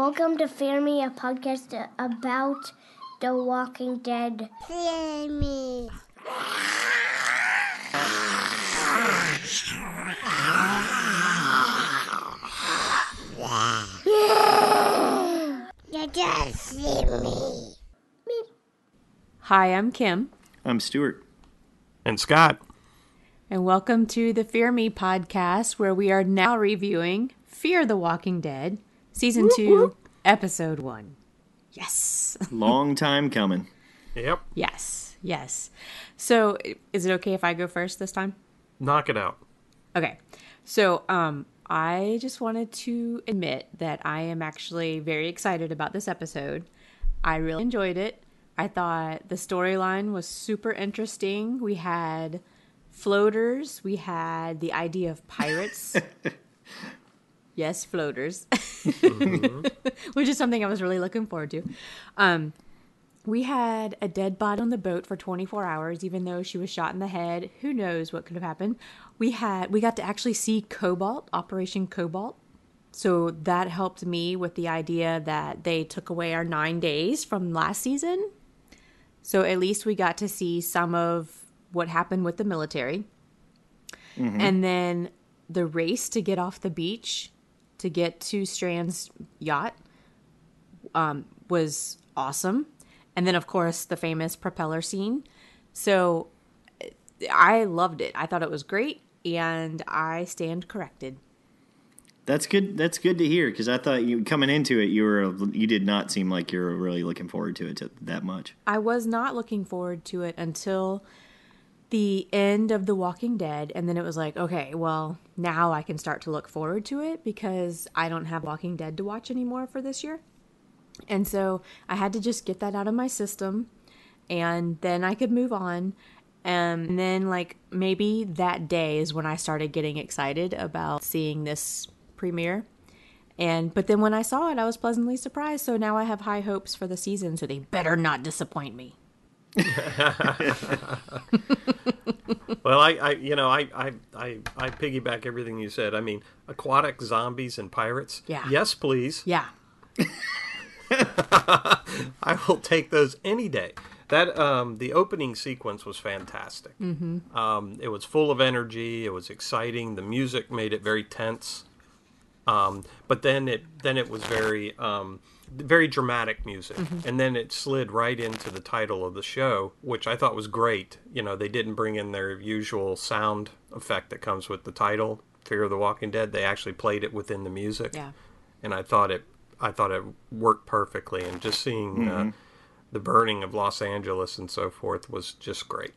Welcome to Fear Me, a podcast about The Walking Dead. Fear Me. You just see me. Hi, I'm Kim, I'm Stuart. And Scott, and welcome to the Fear Me podcast, where we are now reviewing Fear the Walking Dead, Season 2, Episode 1. Yes. Long time coming. yep, Yes. Yes. So, is it okay if I go first this time? knock it out. Okay. So, um, I just wanted to admit that I am actually very excited about this episode. I really enjoyed it. I thought the storyline was super interesting. We had floaters, we had the idea of pirates. yes, floaters. Which is something I was really looking forward to. Um, we had a dead body on the boat for 24 hours, even though she was shot in the head. Who knows what could have happened? We had we got to actually see Cobalt, Operation Cobalt. So that helped me with the idea that they took away our nine days from last season. So at least we got to see some of what happened with the military. And then the race to get off the beach to get to Strand's yacht um, was awesome. And then, of course, the famous propeller scene. So I loved it. I thought it was great, and I stand corrected. That's good. That's good to hear because I thought you coming into it, you were you did not seem like you were really looking forward to it to, that much. I was not looking forward to it until the end of The Walking Dead, and then it was like, okay, well, now I can start to look forward to it because I don't have Walking Dead to watch anymore for this year. And so I had to just get that out of my system, and then I could move on. Um, and then, like, maybe that day is when I started getting excited about seeing this premiere. And but then when I saw it, I was pleasantly surprised. So now I have high hopes for the season. So they better not disappoint me. Well, I, I you know, I, I, I, I piggyback everything you said. I mean, aquatic zombies and pirates. Yeah. Yes, please. Yeah, I will take those any day. That um, the opening sequence was fantastic. Mm-hmm. Um, it was full of energy. It was exciting. The music made it very tense. Um, but then it then it was very um, very dramatic music, and then it slid right into the title of the show, which I thought was great. You know, they didn't bring in their usual sound effect that comes with the title, "Fear of the Walking Dead." They actually played it within the music yeah. and I thought it I thought it worked perfectly and just seeing uh, the burning of Los Angeles and so forth was just great.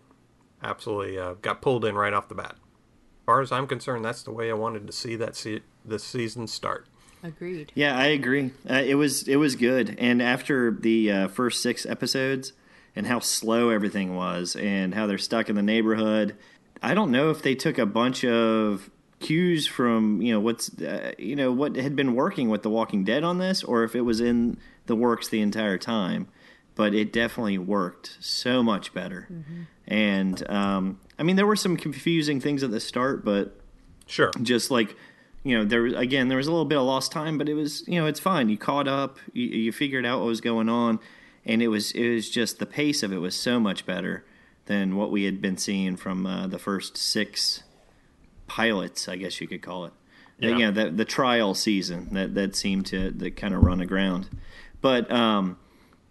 Absolutely uh, got pulled in right off the bat. As far as I'm concerned, that's the way I wanted to see that se- this season start. Agreed. Yeah, I agree. Uh, it was it was good, and after the uh, first six episodes and how slow everything was, and how they're stuck in the neighborhood, I don't know if they took a bunch of cues from you know what's uh, you know what had been working with The Walking Dead on this, or if it was in the works the entire time. But it definitely worked so much better. And um, I mean, there were some confusing things at the start, but Sure. just like you know there again there was a little bit of lost time but it was you know it's fine you caught up you, you figured out what was going on and it was it was just the pace of it was so much better than what we had been seeing from uh, the first six pilots i guess you could call it Yeah. yeah, the, the trial season that that seemed to that kind of run aground but um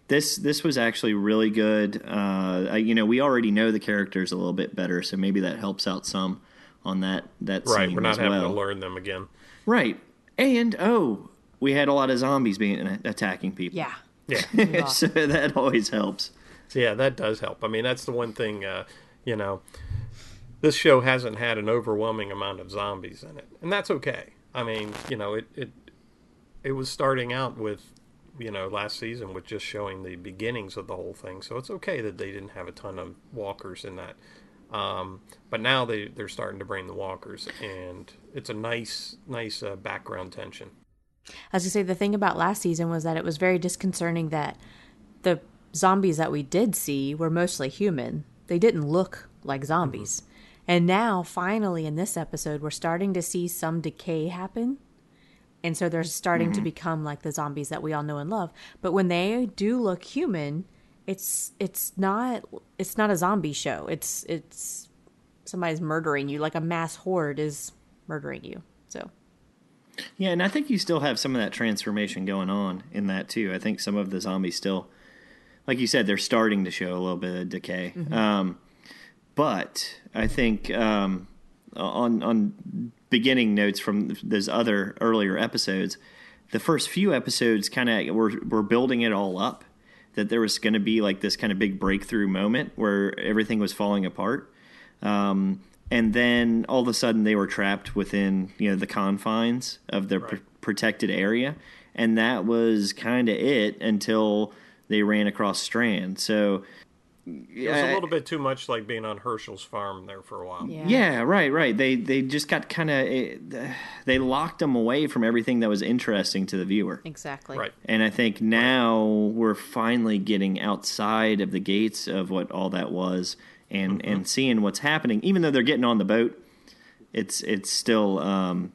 this this was actually really good. Uh, I- you know, we already know the characters a little bit better, so maybe that helps out some on that that scene Right. scene We're not as having well. to learn them again. Right. And oh, we had a lot of zombies being attacking people. Yeah. Yeah. so that always helps. So, yeah, that does help. I mean, that's the one thing, uh, you know, this show hasn't had an overwhelming amount of zombies in it, and that's okay. I mean, you know, it, it it was starting out with, you know, last season with just showing the beginnings of the whole thing. So it's okay that they didn't have a ton of walkers in that. Um, but now they they're starting to bring the walkers, and it's a nice nice uh, background tension. As I say, the thing about last season was that it was very disconcerting that the zombies that we did see were mostly human. They didn't look like zombies. And now, finally, in this episode, we're starting to see some decay happen. And so they're starting to become like the zombies that we all know and love. But when they do look human, it's it's not it's not a zombie show. It's it's somebody's murdering you, like a mass horde is murdering you. So Yeah, and I think you still have some of that transformation going on in that too. I think some of the zombies still, like you said, they're starting to show a little bit of decay. Um, but I think um, on on beginning notes from those other earlier episodes, the first few episodes kind of were were building it all up. That there was going to be like this kind of big breakthrough moment where everything was falling apart. Um, and then all of a sudden they were trapped within you know the confines of their pr- protected area, and that was kind of it until they ran across Strand. So It was a little bit too much like being on Hershel's farm there for a while. yeah. yeah, right, right. They they just got kind of they locked them away from everything that was interesting to the viewer. Exactly. Right. And I think now we're finally getting outside of the gates of what all that was and and seeing what's happening. Even though they're getting on the boat, it's it's still. Um,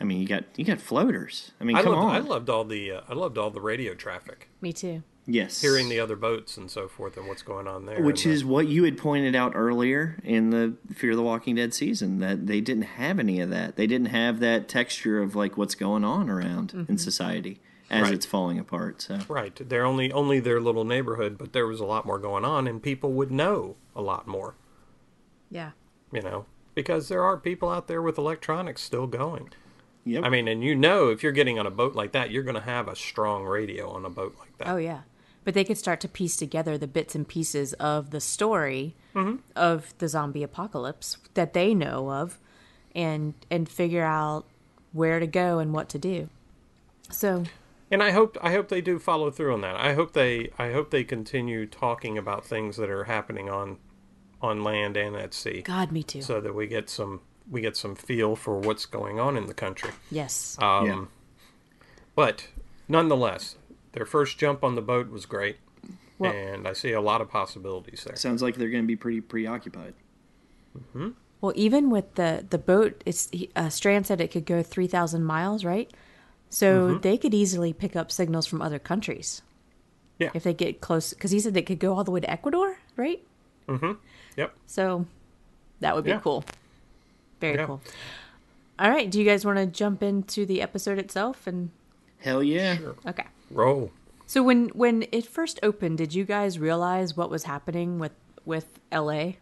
I mean, you got you got floaters. I mean, I come loved, on. I loved all the uh, I loved all the radio traffic, Me too. Yes, hearing the other boats and so forth, and what's going on there. which and, is what you had pointed out earlier in the Fear of the Walking Dead season that they didn't have any of that. They didn't have that texture of like what's going on around in mm-hmm. society as Right. it's falling apart. So right. They're only only their little neighborhood, but there was a lot more going on, and people would know a lot more. Yeah. You know, because there are people out there with electronics still going. yep. I mean, and you know, if you're getting on a boat like that, you're going to have a strong radio on a boat like that. Oh yeah. But they could start to piece together the bits and pieces of the story of the zombie apocalypse that they know of and and figure out where to go and what to do. So And I hope I hope they do follow through on that. I hope they I hope they continue talking about things that are happening on on land and at sea, God me too. so that we get some we get some feel for what's going on in the country. yes. Um, Yeah. But nonetheless, their first jump on the boat was great, Well- and I see a lot of possibilities there. sounds like they're going to be pretty preoccupied. Well, even with the the boat, it's uh, Strand said it could go three thousand miles, right? So they could easily pick up signals from other countries Yeah. if they get close. Because he said they could go all the way to Ecuador, right? Mm-hmm. Yep. So that would be Yeah. cool. Very Yeah. cool. All right, do you guys want to jump into the episode itself? And Hell yeah. okay. Roll. So when when it first opened, did you guys realize what was happening with with LA?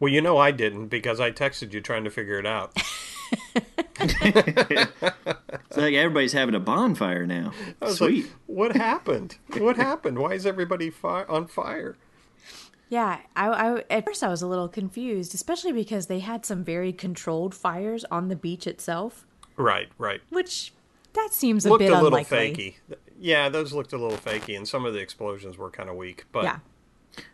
Well, you know I didn't because I texted you trying to figure it out. It's like everybody's having a bonfire now. Sweet. like, what happened? What happened? Why is everybody fi- on fire? Yeah, I, I at first I was a little confused, especially because they had some very controlled fires on the beach itself, Right, right. which that seems a looked bit a little unlikely. fakey. Yeah, those looked a little fakey, and some of the explosions were kind of weak. But Yeah,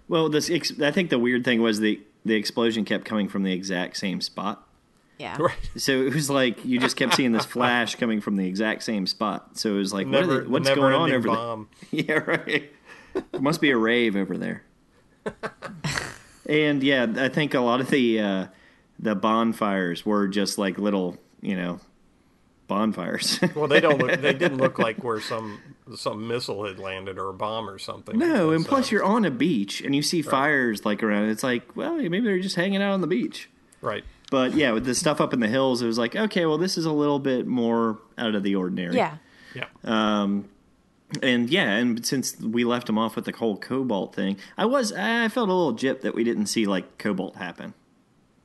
well, this ex- I think the weird thing was the the explosion kept coming from the exact same spot. yeah. right. So it was like you just kept seeing this flash coming from the exact same spot. So it was like, what they, what's never going on over bomb. there? Yeah, right. There must be a rave over there. and yeah, I think a lot of the uh, the bonfires were just like little, you know, bonfires. Well, they don't look. They didn't look like where some some missile had landed or a bomb or something. no, and So- plus you're on a beach and you see fires like around. It's like, well, maybe they're just hanging out on the beach. right. But yeah, with the stuff up in the hills, it was like, okay, well, this is a little bit more out of the ordinary. Yeah, Yeah. Um, and yeah, and since we left them off with the whole cobalt thing, I was I felt a little gypped that we didn't see like cobalt happen,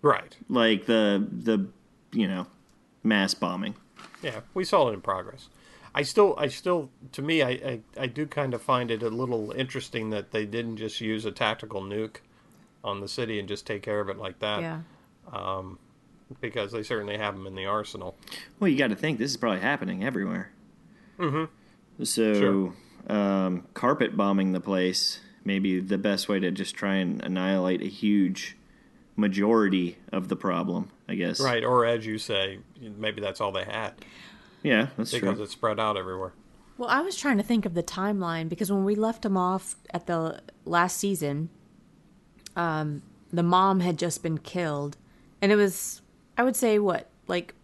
right. like the the you know mass bombing. Yeah, we saw it in progress. I still, I still, to me, I, I, I do kind of find it a little interesting that they didn't just use a tactical nuke on the city and just take care of it like that. yeah. Because they certainly have them in the arsenal. Well, you got to think this is probably happening everywhere. Mm-hmm. So, Sure. um, carpet bombing the place may be the best way to just try and annihilate a huge majority of the problem. I guess. Right, or as you say, maybe that's all they had Yeah, that's because true. it's spread out everywhere. Well, I was trying to think of the timeline because when we left him off at the last season, um, the mom had just been killed, and it was, I would say, what like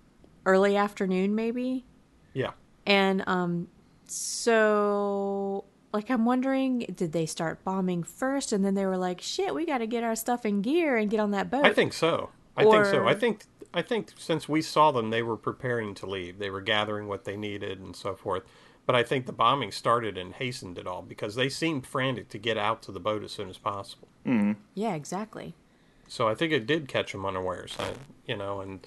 early afternoon, maybe. Yeah. And um, so, like, I'm wondering, did they start bombing first, and then they were like, "Shit, we got to get our stuff in gear and get on that boat." I think so. I think so. I think I think since we saw them, they were preparing to leave. They were gathering what they needed and so forth. But I think the bombing started and hastened it all because they seemed frantic to get out to the boat as soon as possible. Mm-hmm. Yeah, exactly. So I think it did catch them unawares, I, you know, and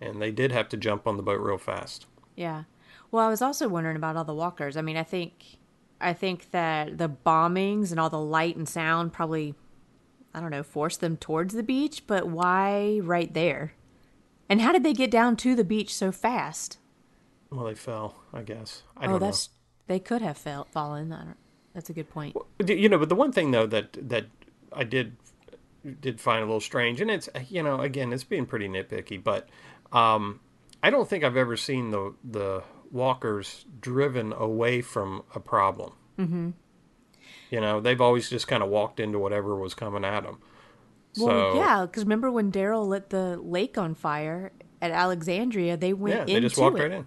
and they did have to jump on the boat real fast. Yeah. Well, I was also wondering about all the walkers. I mean, I think I think that the bombings and all the light and sound probably I don't know, forced them towards the beach, but why right there? And how did they get down to the beach so fast? Well, they fell, I guess. I oh, don't that's they could have fell, fallen. That's a good point. know. You know, but the one thing though that that I did did find a little strange, and it's you know, again, it's being pretty nitpicky, but um, I don't think I've ever seen the the walkers driven away from a problem. Mm-hmm. You know, they've always just kind of walked into whatever was coming at them. Well, so yeah, because remember when Daryl lit the lake on fire at Alexandria? They went yeah, into they just walked it. right in.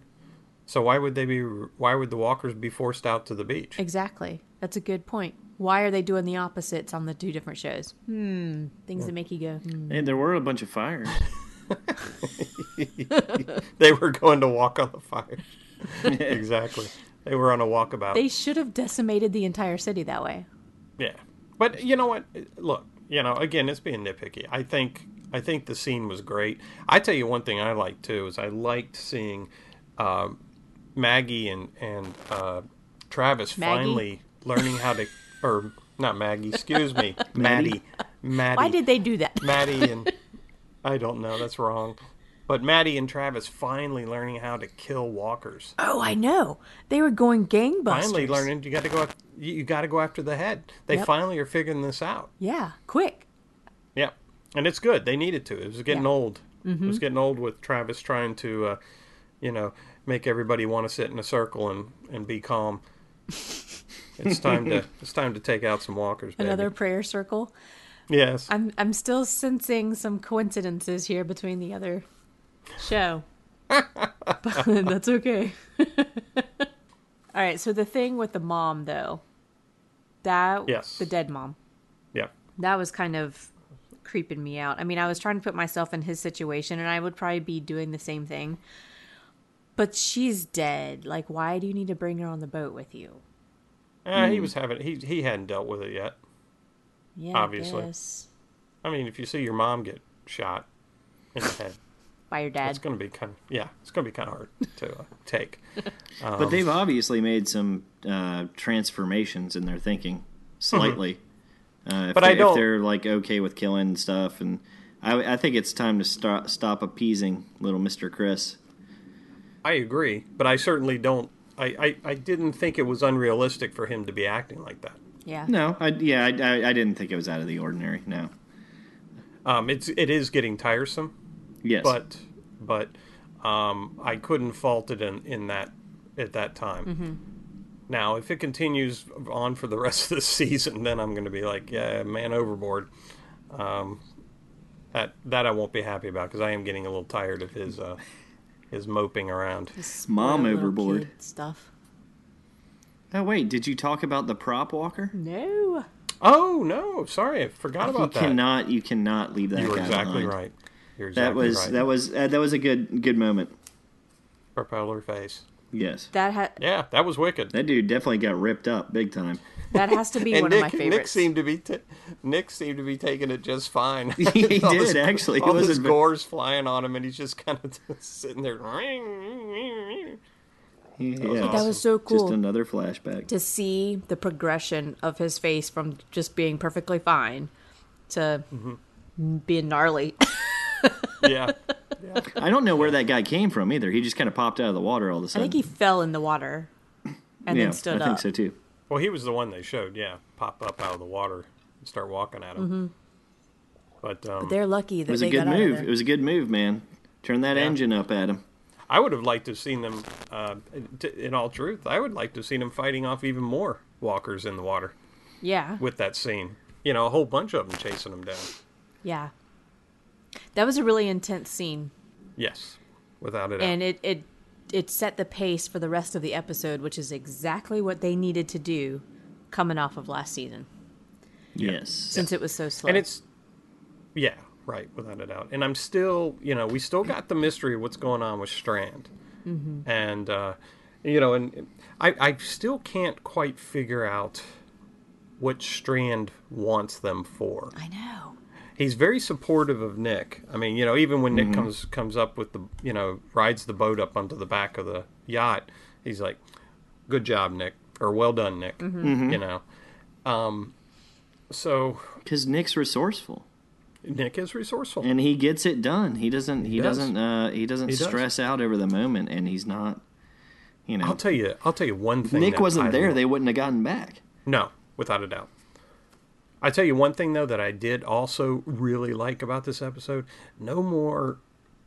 So why would they be? Why would the walkers be forced out to the beach? Exactly. That's a good point. Why are they doing the opposites on the two different shows? Hmm. Things that make you go. Hmm. And there were a bunch of fires. They were going to walk on the fire. exactly. They were on a walkabout. They should have decimated the entire city that way. Yeah, but you know what? Look, you know, again, it's being nitpicky. I think I think the scene was great. I tell you one thing I liked too is I liked seeing uh, Maggie and and uh, Travis Maggie? finally learning how to, or not Maggie, excuse me, Maddie, Maddie. Why did they do that? Maddie and I don't know, that's wrong. But Maddie and Travis finally learning how to kill walkers. Oh, I know. They were going gangbusters. Finally learning you got to go you, got to go after the head. They Yep. finally are figuring this out. Yeah, quick. Yeah, and it's good. They needed to. It was getting Yeah. old. It Mm-hmm. was getting old with Travis trying to, uh, you know, make everybody want to sit in a circle and, and be calm. it's time to it's time to take out some walkers. Baby. Another prayer circle. yes. I'm I'm still sensing some coincidences here between the other show. but that's okay. All right, so the thing with the mom though. That Yes. the dead mom. yeah. that was kind of creeping me out. I mean, I was trying to put myself in his situation and I would probably be doing the same thing. But she's dead. Like, why do you need to bring her on the boat with you? Uh, Hmm. He was having he he hadn't dealt with it yet. Yeah, Obviously. I. I mean, if you see your mom get shot in the head, By your dad. it's going to be kind of yeah, it's going to be kind of hard to uh, take. but they've obviously made some uh, transformations in their thinking slightly. Uh, if But they, I don't- if they're like okay with killing stuff, and I, I think it's time to start stop appeasing little Mister Chris. I agree, but I certainly don't. I, I, I didn't think it was unrealistic for him to be acting like that. yeah. No, I, yeah, I, I, I didn't think it was out of the ordinary. No, Um, it's it is getting tiresome, yes, but but um, I couldn't fault it in, in that at that time. Mm-hmm. Now, if it continues on for the rest of the season, then I'm going to be like, yeah, man overboard. Um, that that I won't be happy about because I am getting a little tired of his uh, his moping around. His Mom overboard. Stuff. Oh wait, did you talk about the prop walker? No. Oh no, sorry, I forgot You about that. cannot, you cannot leave that You're guy exactly behind. right. You're exactly That was right. that was uh, that was a good good moment. propeller face. Yes, That ha- Yeah, that was wicked. that dude definitely got ripped up big time. that has to be one Nick, of my favorites. Nick seemed to be t- Nick seemed to be taking it just fine. He All did, this- actually. All this wasn't gore's flying on him, and he's just kind of sitting there. Yeah, that was so cool. Just another flashback. to see the progression of his face from just being perfectly fine to Mm-hmm. being gnarly. yeah, I don't know where that guy came from either. He just kind of popped out of the water all of a I sudden. I think he fell in the water. and yeah, then stood up. I think up. so too. Well, he was the one they showed. Yeah, pop up out of the water and start walking at him. But um, They're lucky that It was they a good got out of move. there. It was a good move, man. Turn that Yeah. engine up at him. I would have liked to have seen them. Uh, in all truth, I would like to have seen them fighting off even more walkers in the water yeah, with that scene. You know, a whole bunch of them chasing them down. yeah. That was a really intense scene, Yes, without it. and it it it set the pace for the rest of the episode, which is exactly what they needed to do, coming off of last season, Yes. since it was so slow. and it's yeah right without a doubt and i'm still you know we still got the mystery of what's going on with strand and uh you know and i i still can't quite figure out what strand wants them for I know. He's very supportive of nick i mean you know even when nick comes comes up with the you know rides the boat up onto the back of the yacht he's like good job nick or well done nick you know um so Because Nick's resourceful nick is resourceful and he gets it done. He doesn't. He, does. doesn't. Uh, he doesn't He does. stress out over the moment, and he's not. You know, I'll tell you. I'll tell you one thing. Nick wasn't I there. love. They wouldn't have gotten back. No, without a doubt. I tell you one thing though that I did also really like about this episode: no more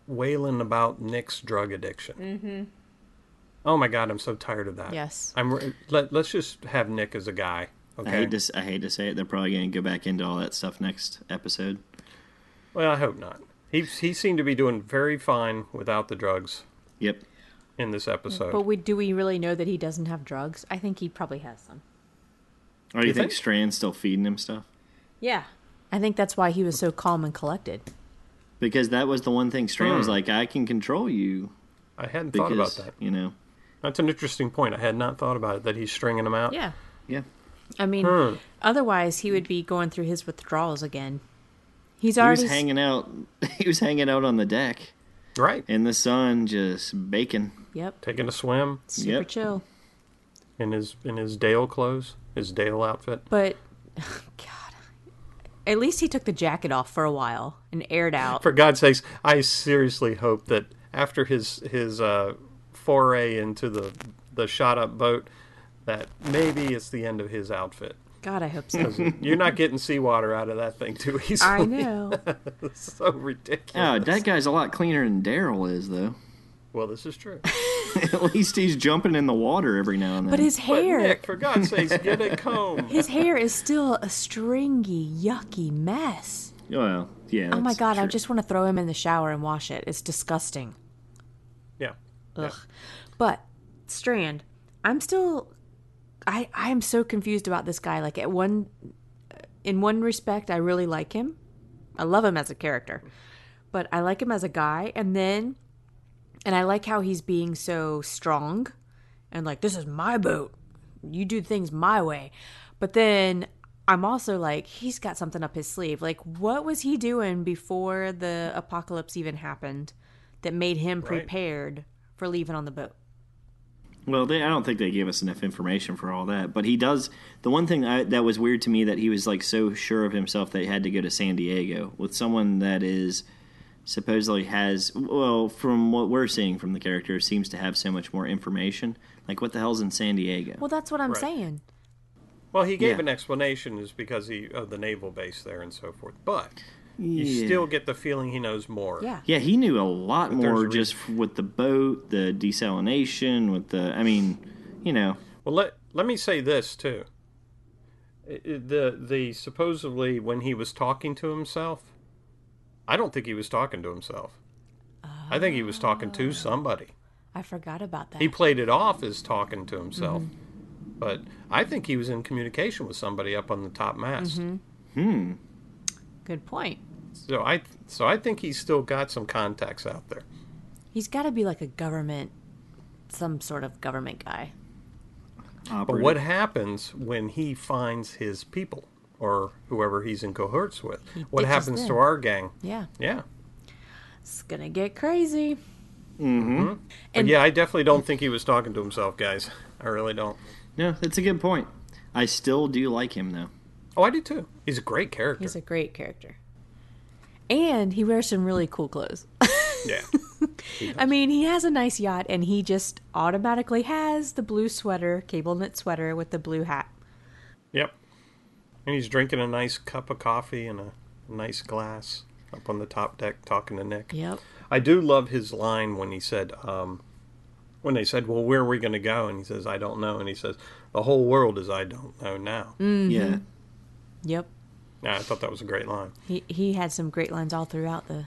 wailing about Nick's drug addiction. Mm-hmm. Oh my God, I'm so tired of that. Yes. I'm. re- Let, let's just have Nick as a guy. I Okay. hate to. s- I hate to say it. They're probably going to go back into all that stuff next episode. Well, I hope not. He he seemed to be doing very fine without the drugs Yep. in this episode. But we do we really know that he doesn't have drugs? I think he probably has some. Or do you, You think think? Strand's still feeding him stuff? Yeah. I think that's why he was so calm and collected. Because that was the one thing Strand was Hmm. like, I can control you. I hadn't Because thought about that. you know. That's an interesting point. I had not thought about it that he's stringing him out. Yeah. Yeah. I mean, Hmm. otherwise he would be going through his withdrawals again. He's He already was hanging out. He was hanging out on the deck Right. in the sun, just baking. Yep. Taking a swim Super Yep. chill. in his in his Dale clothes, his Dale outfit. But God. At least he took the jacket off for a while and aired out. For God's sakes, I seriously hope that after his his uh, foray into the the shot up boat, that maybe it's the end of his outfit. God, I hope so. You're not getting seawater out of that thing too easily. I know. So ridiculous. Oh, that guy's a lot cleaner than Daryl is, though. Well, this is true. At least he's jumping in the water every now and then. But his But hair, Nick, for God's sakes, get a comb. his hair is still a stringy, yucky mess. well, yeah. Oh my that's God, I just want to throw him in the shower and wash it. It's disgusting. Yeah. Ugh. But Strand, I'm still I I am so confused about this guy. Like at one in one respect I really like him. I love him as a character. But I like him as a guy and then and I like how he's being so strong and like this is my boat. You do things my way. But then I'm also like he's got something up his sleeve. Like what was he doing before the apocalypse even happened that made him prepared for leaving on the boat? Well, they, I don't think they gave us enough information for all that. But he does. The one thing I, that was weird to me that he was like so sure of himself that he had to go to San Diego with someone that is supposedly has well, from what we're seeing from the character, seems to have so much more information. Like, what the hell's in San Diego? Well, that's what I'm Right. saying. Well, he gave Yeah. an explanation is because he of the naval base there and so forth. But you Yeah. still get the feeling he knows more. Yeah. Yeah, he knew a lot But more a just f- with the boat, the desalination, with the. I mean, you know, Well, let let me say this too. I- I- The the supposedly when he was talking to himself, I don't think he was talking to himself. I think he was talking to somebody. I forgot about that. He played it off as talking to himself, but I think he was in communication with somebody up on the top mast. Hmm. Good point. So I so I think he's still got some contacts out there. He's got to be like a government, some sort of government guy. But what happens when he finds his people or whoever he's in cohorts with? what ditches happens to our gang? Yeah, Yeah. it's gonna get crazy. Mm-hmm. Mm-hmm. But And- yeah, I definitely don't think he was talking to himself, guys. I really don't. No, that's a good point. I still do like him though. Oh, I do too. He's a great character. He's a great character, and he wears some really cool clothes. yeah. I mean, he has a nice yacht, and he just automatically has the blue sweater, cable knit sweater with the blue hat. Yep. And he's drinking a nice cup of coffee and a nice glass up on the top deck talking to Nick. Yep. I do love his line when he said, um, when they said, well, where are we going to go? And he says, I don't know. And he says, the whole world is I don't know now. Yeah. Yep. Yeah, I thought that was a great line. He he had some great lines all throughout the.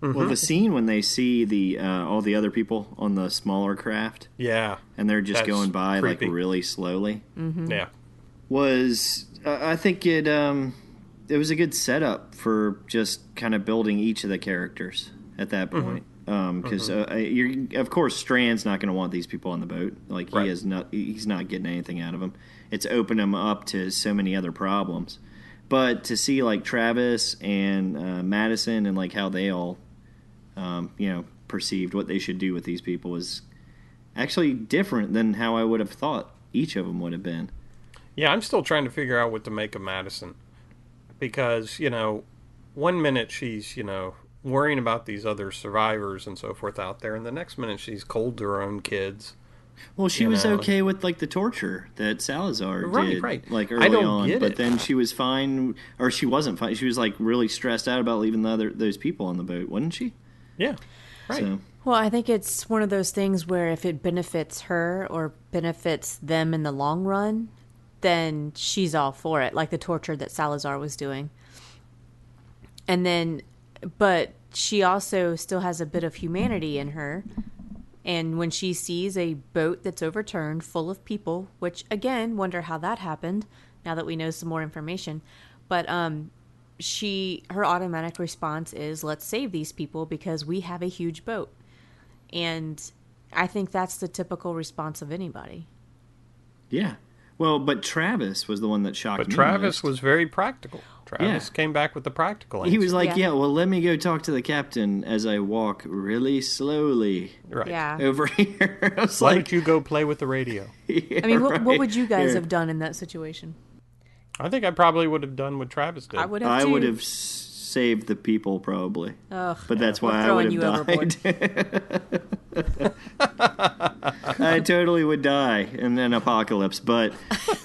Well, the scene when they see the uh, all the other people on the smaller craft Yeah. and they're just going by creepy. like really slowly Yeah. was I think it um it was a good setup for just kind of building each of the characters at that point. Because uh, you're of course Strand's not going to want these people on the boat. Like Right. he is not he's not getting anything out of them. It's opened him up to so many other problems. But to see like Travis and uh, Madison and like how they all um, you know perceived what they should do with these people was actually different than how I would have thought each of them would have been. Yeah, I'm still trying to figure out what to make of Madison. Because, you know, one minute she's, you know, worrying about these other survivors and so forth out there, and the next minute she's cold to her own kids. Well, she you was know. okay with like the torture that Salazar Right, did, right. like I early don't on. get but it. then she was fine, or she wasn't fine. She was like really stressed out about leaving the other those people on the boat, wasn't she? Yeah. Right. So Well, I think it's one of those things where if it benefits her or benefits them in the long run, then she's all for it, like the torture that Salazar was doing. And then, but she also still has a bit of humanity in her. And when she sees a boat that's overturned full of people, which again, wonder how that happened now that we know some more information. But um, she, her automatic response is, let's save these people because we have a huge boat. And I think that's the typical response of anybody. yeah. Well, but Travis was the one that shocked But me. But Travis most. was very practical. Travis Yeah. came back with the practical He was like, Yeah. yeah. well, let me go talk to the captain as I walk really slowly right. Yeah. over here. I was Why like, don't you go play with the radio? yeah, I mean, what, what would you guys Yeah. have done in that situation? I think I probably would have done what Travis did. I would have. I too. would have s- saved the people probably, Ugh, but that's why I would have overboard. died. I totally would die in an apocalypse, but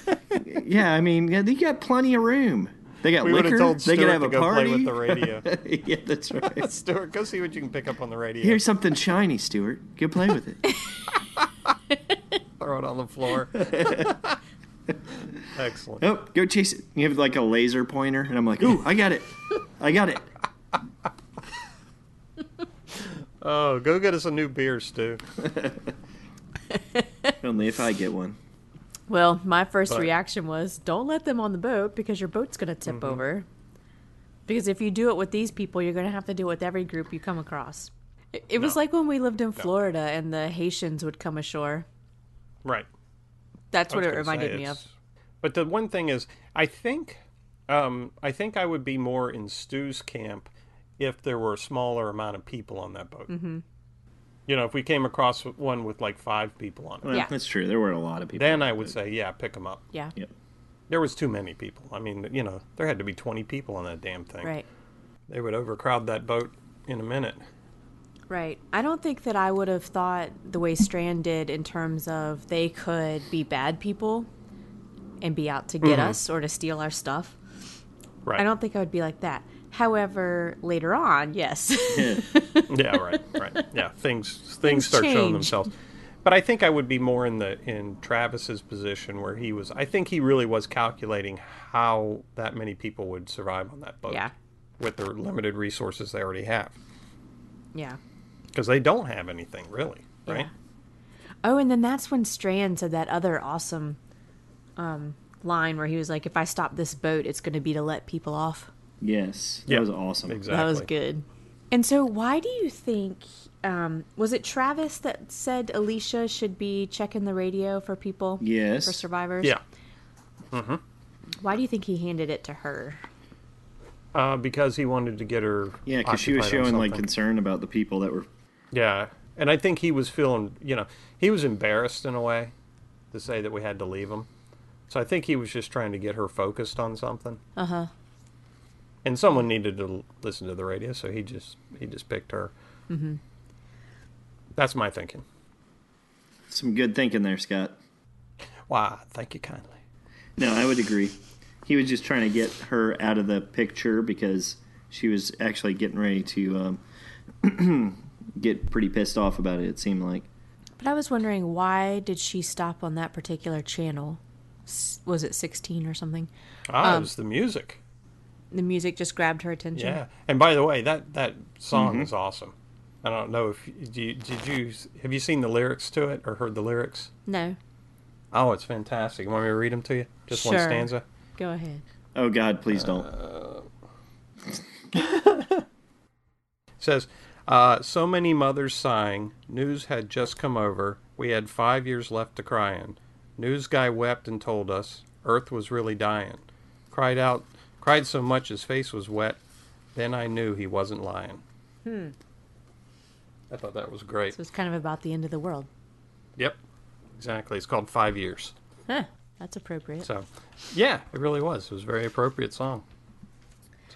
yeah, I mean, yeah, they got plenty of room. They got we would liquor. have told they Stuart could have to a go party. play with the radio. yeah, that's right. Stuart, go see what you can pick up on the radio. Here's something shiny, Stuart. Go play with it. Throw it on the floor. Excellent. oh, go chase it. You have like a laser pointer, and I'm like, ooh, I got it. I got it. Oh, go get us a new beer, Stu. Only if I get one. Well, my first But- reaction was, "Don't let them on the boat because your boat's going to tip Mm-hmm. over." Because if you do it with these people, you're going to have to do it with every group you come across. It, it was like when we lived in Florida and the Haitians would come ashore. Right. That's what it reminded say me of. But the one thing is, I think, um, I think I would be more in Stu's camp if there were a smaller amount of people on that boat. Mm-hmm. You know, if we came across one with like five people on it, Well, Yeah. that's true. There were a lot of people. then I would say, yeah, pick them up. Yeah. Yep. There was too many people. I mean, you know, there had to be twenty people on that damn thing. Right. They would overcrowd that boat in a minute. Right. I don't think that I would have thought the way Strand did in terms of they could be bad people and be out to get mm-hmm. us or to steal our stuff. Right. I don't think I would be like that. However, later on, yes. yeah, right, right. Yeah, things things, Things start showing themselves. But I think I would be more in the in Travis's position where he was. I think he really was calculating how that many people would survive on that boat. Yeah. With the limited resources they already have, yeah. Because they don't have anything really, right? Yeah. Oh, and then that's when Strand said that other awesome um, line where he was like, "If I stop this boat, it's going to be to let people off." Yes. That Yeah, was awesome. Exactly. That was good. And so, why do you think? Um, was it Travis that said Alicia should be checking the radio for people? Yes. For survivors? Yeah, Why do you think he handed it to her? uh, because he wanted to get her. Yeah, because she was showing like concern about the people that were. Yeah, and I think he was feeling, you know, he was embarrassed in a way to say that we had to leave him. So I think he was just trying to get her focused on something. Uh huh. And someone needed to listen to the radio, so he just he just picked her. Mm-hmm. That's my thinking. Some good thinking there, Scott. Why? Thank you kindly. No, I would agree. He was just trying to get her out of the picture because she was actually getting ready to um, get pretty pissed off about it. It seemed like. But I was wondering why did she stop on that particular channel? S- Was it 16 or something? Ah, Um, it was the music. The music just grabbed her attention. Yeah. And by the way, that that song Mhm. is awesome. I don't know if do you, did you have you seen the lyrics to it or heard the lyrics? No. Oh, it's fantastic. You want me to read them to you? Just one Sure. stanza. Go ahead. Oh God, please don't. It says, uh, so many mothers sighing. News had just come over. We had five years left to cry in. News guy wept and told us Earth was really dying. Cried out, cried so much his face was wet. Then I knew he wasn't lying. Hmm. I thought that was great. So it's kind of about the end of the world. Yep, exactly. It's called Five Years. Huh. That's appropriate. So, yeah, it really was. It was a very appropriate song.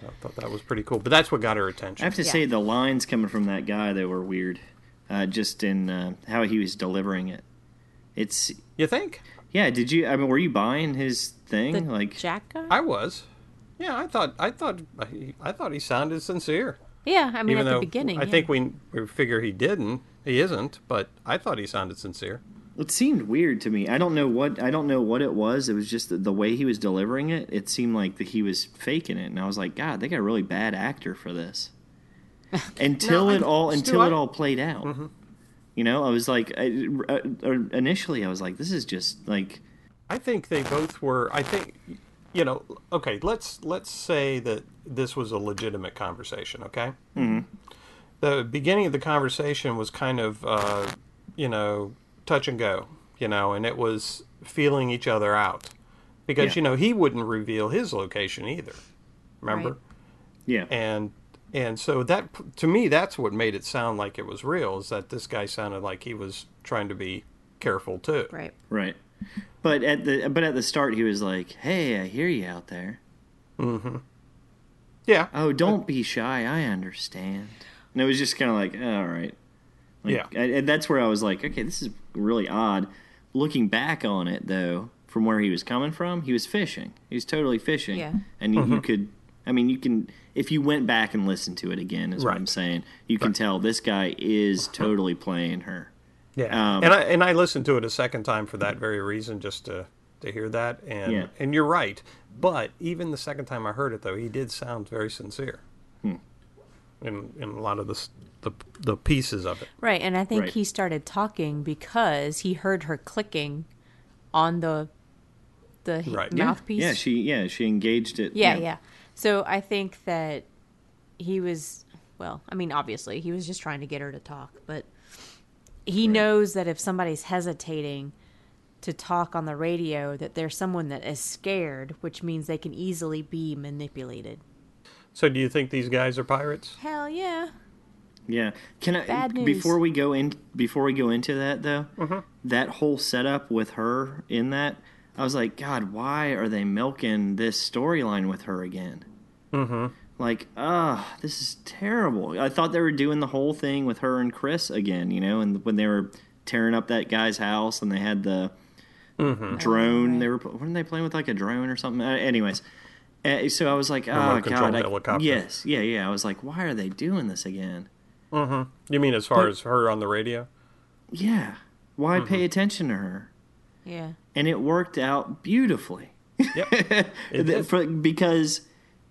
So I thought that was pretty cool. But that's what got her attention. I have to say the lines coming from that guy they were weird, uh, just in uh, how he was delivering it. It's you think? Yeah. Did you? I mean, were you buying his thing? The like Jack guy? I was. Yeah, I thought I thought I thought he sounded sincere. Yeah, I mean, Even at the beginning. I yeah. think we we figure he didn't. He isn't, but I thought he sounded sincere. It seemed weird to me. I don't know what I don't know what it was. It was just the, the way he was delivering it. It seemed like that he was faking it, and I was like, God, they got a really bad actor for this. Until No, it all Stu, until I- it all played out. Mm-hmm. You know, I was like, I, uh, uh, initially, I was like, this is just like, I think they both were. I think, you know. Okay, let's let's say that this was a legitimate conversation. Okay. Mhm. The beginning of the conversation was kind of, uh, you know, touch and go. You know, and it was feeling each other out because Yeah. you know he wouldn't reveal his location either. Remember? Right. yeah, and and so that to me that's what made it sound like it was real is that this guy sounded like he was trying to be careful too Right. right. But at the but at the start, he was like, Hey, I hear you out there. mm-hmm yeah Oh, don't be shy. I understand. And it was just kind of like, all right. Like, Yeah. And and that's where I was like, okay, this is really odd. Looking back on it, though, from where he was coming from, he was fishing. He was totally fishing. Yeah. And you, Mm-hmm. you could, I mean, you can, if you went back and listened to it again, is what I'm saying, you can tell this guy is totally playing her. yeah Um, and i and i listened to it a second time for that very reason just to to hear that and Yeah. and you're right but even the second time i heard it though he did sound very sincere Hmm. in in a lot of the s- the, the pieces of it Right, and I think Right. he started talking because he heard her clicking on the the Right. Mouthpiece. Yeah, she, yeah, she engaged it. yeah, yeah. So I think that he was well, I mean obviously he was just trying to get her to talk, but he knows that if somebody's hesitating to talk on the radio that there's someone that is scared, which means they can easily be manipulated. so do you think these guys are pirates Hell yeah. Yeah. Can I Bad news. before we go in before we go into that though? Mm-hmm. That whole setup with her in that, I was like, God, why are they milking this storyline with her again? mm-hmm Like, ah, this is terrible. I thought they were doing the whole thing with her and Chris again, you know, and when they were tearing up that guy's house and they had the Mm-hmm. drone, they were weren't they playing with like a drone or something? Uh, anyways, uh, so I was like, oh God, I- yes, yeah, yeah. I was like, why are they doing this again? Mm-hmm you mean as far But- as her on the radio Yeah. Why Mm-hmm. pay attention to her? Yeah. And it worked out beautifully. Yep. It The- did. for- because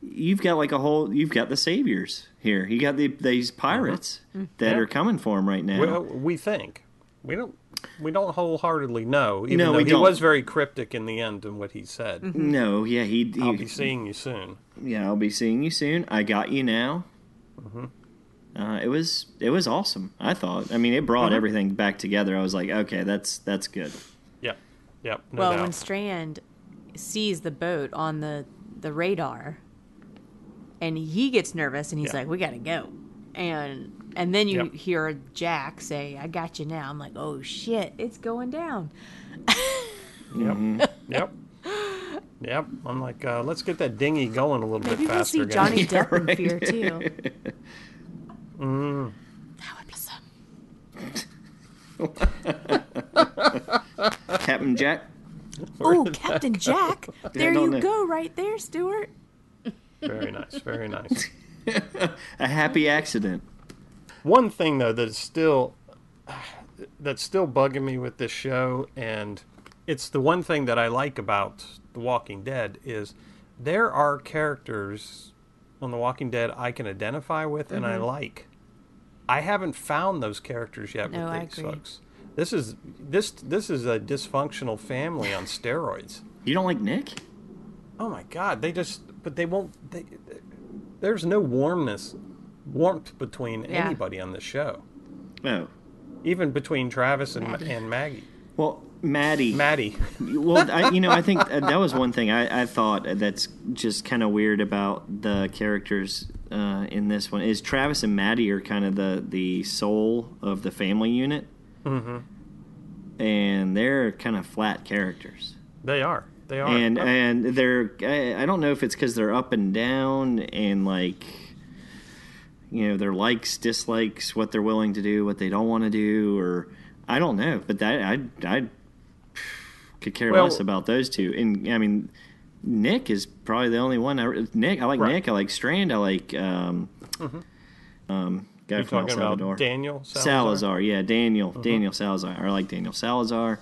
you've got like a whole you've got the saviors here. You got the these pirates that Mm-hmm. Yeah. are coming for him right now. Well, we think we don't. We don't wholeheartedly know. Even No, though we he don't. was very cryptic in the end in what he said. no, yeah, he, he I'll be seeing you soon. yeah, I'll be seeing you soon. I got you now. Mm-hmm. Uh, it was it was awesome. I thought. I mean, it brought Mm-hmm. everything back together. I was like, okay, that's that's good. Yep. Yep. No well, doubt. when Strand sees the boat on the the radar, and he gets nervous, and he's Yeah. like, "We gotta go," and and then you Yep. hear Jack say, "I got you now." I'm like, "Oh shit, it's going down." Yep. yep. Yep. I'm like, uh, let's get that dinghy going a little Maybe bit we'll see guys. Johnny Yeah, Depp in. Fear too. Mm. That would. Captain Jack. Oh, Captain Jack. There don't you know. go, right there, Stuart. Very nice, very nice. A happy accident. One thing though that's still that's still bugging me with this show, and it's the one thing that I like about The Walking Dead is there are characters on The Walking Dead I can identify with and I like. I haven't found those characters yet No, I with these agree. folks. This is this this is a dysfunctional family on steroids. You don't like Nick? Oh my god, they just but they won't they, there's no warmness warmth between Yeah. anybody on the show. Oh. Even between Travis and and Maggie. Well, Maddie. Maddie. well, I, you know, I think uh, that was one thing I, I thought that's just kind of weird about the characters uh, in this one is Travis and Maddie are kind of the the soul of the family unit, Mm-hmm. and they're kind of flat characters. They are. They are. and and they're I, I don't know if it's because they're up and down and like you know their likes dislikes what they're willing to do what they don't want to do or I don't know but that I I could care Well- less about those two and I mean Nick is probably the only one I Nick I like Right. Nick I like Strand I like um um guy you're from El talking Salvador about Daniel Salazar. Salazar, yeah, Daniel, Daniel Salazar. I like Daniel Salazar.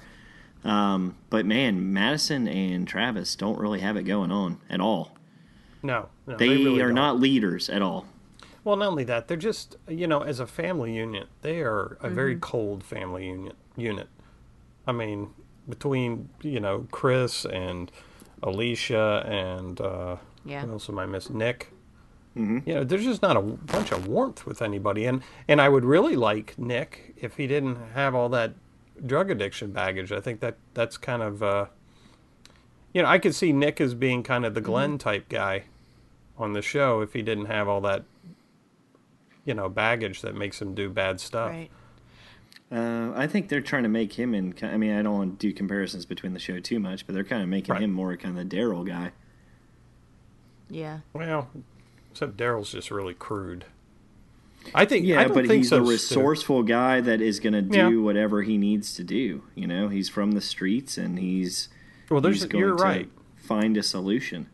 Um, but man, Madison and Travis don't really have it going on at all. No, no They, really are don't. not leaders at all. Well, not only that, they're just you know, as a family unit, they are a very cold family unit. Unit. I mean, between you know Chris and Alicia and uh, Yeah. who else am I missing? Nick. Mm-hmm. You know, there's just not a bunch of warmth with anybody, and and I would really like Nick if he didn't have all that drug addiction baggage. I think that that's kind of uh, you know, I could see Nick as being kind of the Glenn type guy on the show if he didn't have all that you know baggage that makes him do bad stuff. Right. Uh, I think they're trying to make him in. I mean, I don't want to do comparisons between the show too much, but they're kind of making Right. him more kind of the Daryl guy. Yeah. Well, except Daryl's just really crude. I think. I Yeah, don't but think he's so, a Stu. resourceful guy that is going to do Yeah. whatever he needs to do. You know, he's from the streets and he's Well, there's he's going you're to right. find a solution.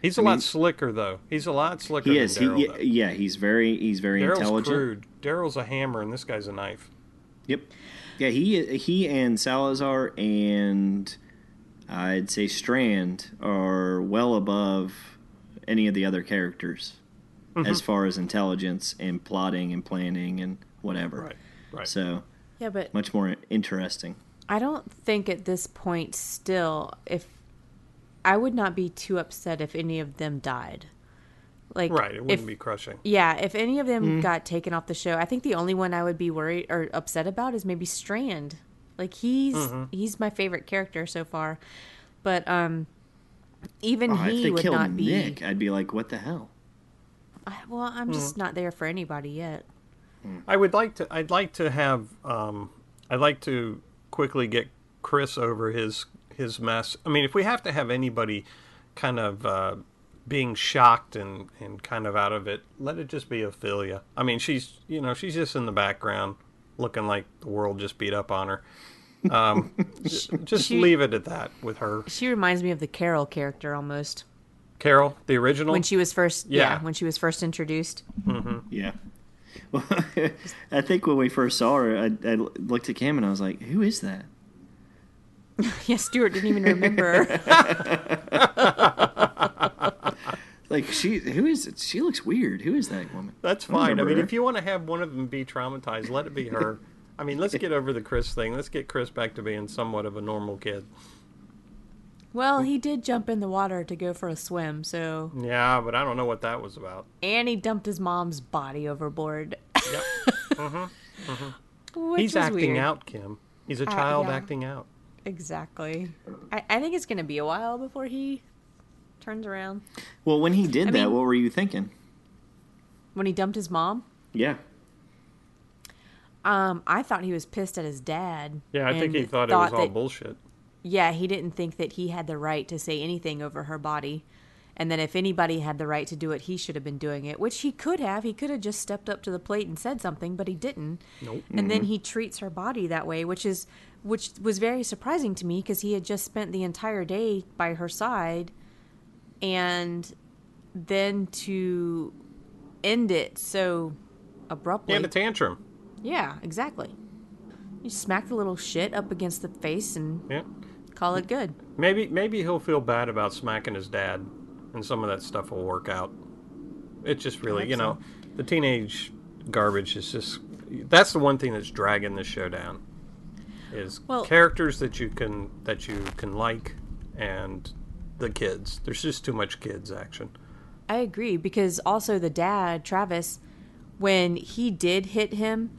He's a I lot mean- slicker though. He's a lot slicker He than is. He, yeah, he's very he's very Daryl's intelligent. crude. Daryl's a hammer, and this guy's a knife. Yep. Yeah, he he and Salazar and I'd say Strand are well above any of the other characters Mm-hmm. as far as intelligence and plotting and planning and whatever. Right. Right. So Yeah, but much more interesting. I don't think at this point still if I would not be too upset if any of them died. Like right. It wouldn't if, be crushing. Yeah, if any of them Mm-hmm. got taken off the show, I think the only one I would be worried or upset about is maybe Strand. Like he's Mm-hmm. he's my favorite character so far. But um even Oh, if he they would killed not be Nick, I'd be like, what the hell? I- well, I'm just Mm. not there for anybody yet. I would like to. I'd like to have. Um, I'd like to quickly get Chris over his his mess. I mean, if we have to have anybody kind of uh, being shocked and and kind of out of it, let it just be Ofelia. I mean, she's you know she's just in the background, looking like the world just beat up on her. Um, j- just She- leave it at that with her. She reminds me of the Carol character almost. Carol, the original. When she was first yeah, Yeah. when she was first introduced. Yeah. Well, I think when we first saw her, I, I looked at Cam and I was like, who is that? Yeah, Stuart didn't even remember. Like she, who is it? She looks weird. Who is that woman? That's fine. I remember mean, her. if you want to have one of them be traumatized, let it be her. I mean, let's get over the Chris thing. Let's get Chris back to being somewhat of a normal kid. well, he did jump in the water to go for a swim, so Yeah, but I don't know what that was about. and he dumped his mom's body overboard. Yep. Which He's acting weird. out, Kim. He's a Uh, child yeah. acting out. Exactly. I, I think it's gonna be a while before he turns around. Well, when he did I that, mean- what were you thinking? When he dumped his mom, Yeah. um, I thought he was pissed at his dad. Yeah, I think he thought, it was all bullshit. Yeah, he didn't think that he had the right to say anything over her body. And then if anybody had the right to do it, he should have been doing it, which he could have. He could have just stepped up to the plate and said something, but he didn't. Nope. And then he treats her body that way, which is which was very surprising to me because he had just spent the entire day by her side and then to end it so abruptly. And a tantrum. Yeah, exactly. You smack the little shit up against the face and Yeah. call it good. Maybe maybe he'll feel bad about smacking his dad, and some of that stuff will work out. It's just really, you know, the teenage garbage is just. That's the one thing that's dragging this show down. Is Well- characters that you can that you can like, and the kids. There's just too much kids action. I agree because also the dad, Travis, when he did hit him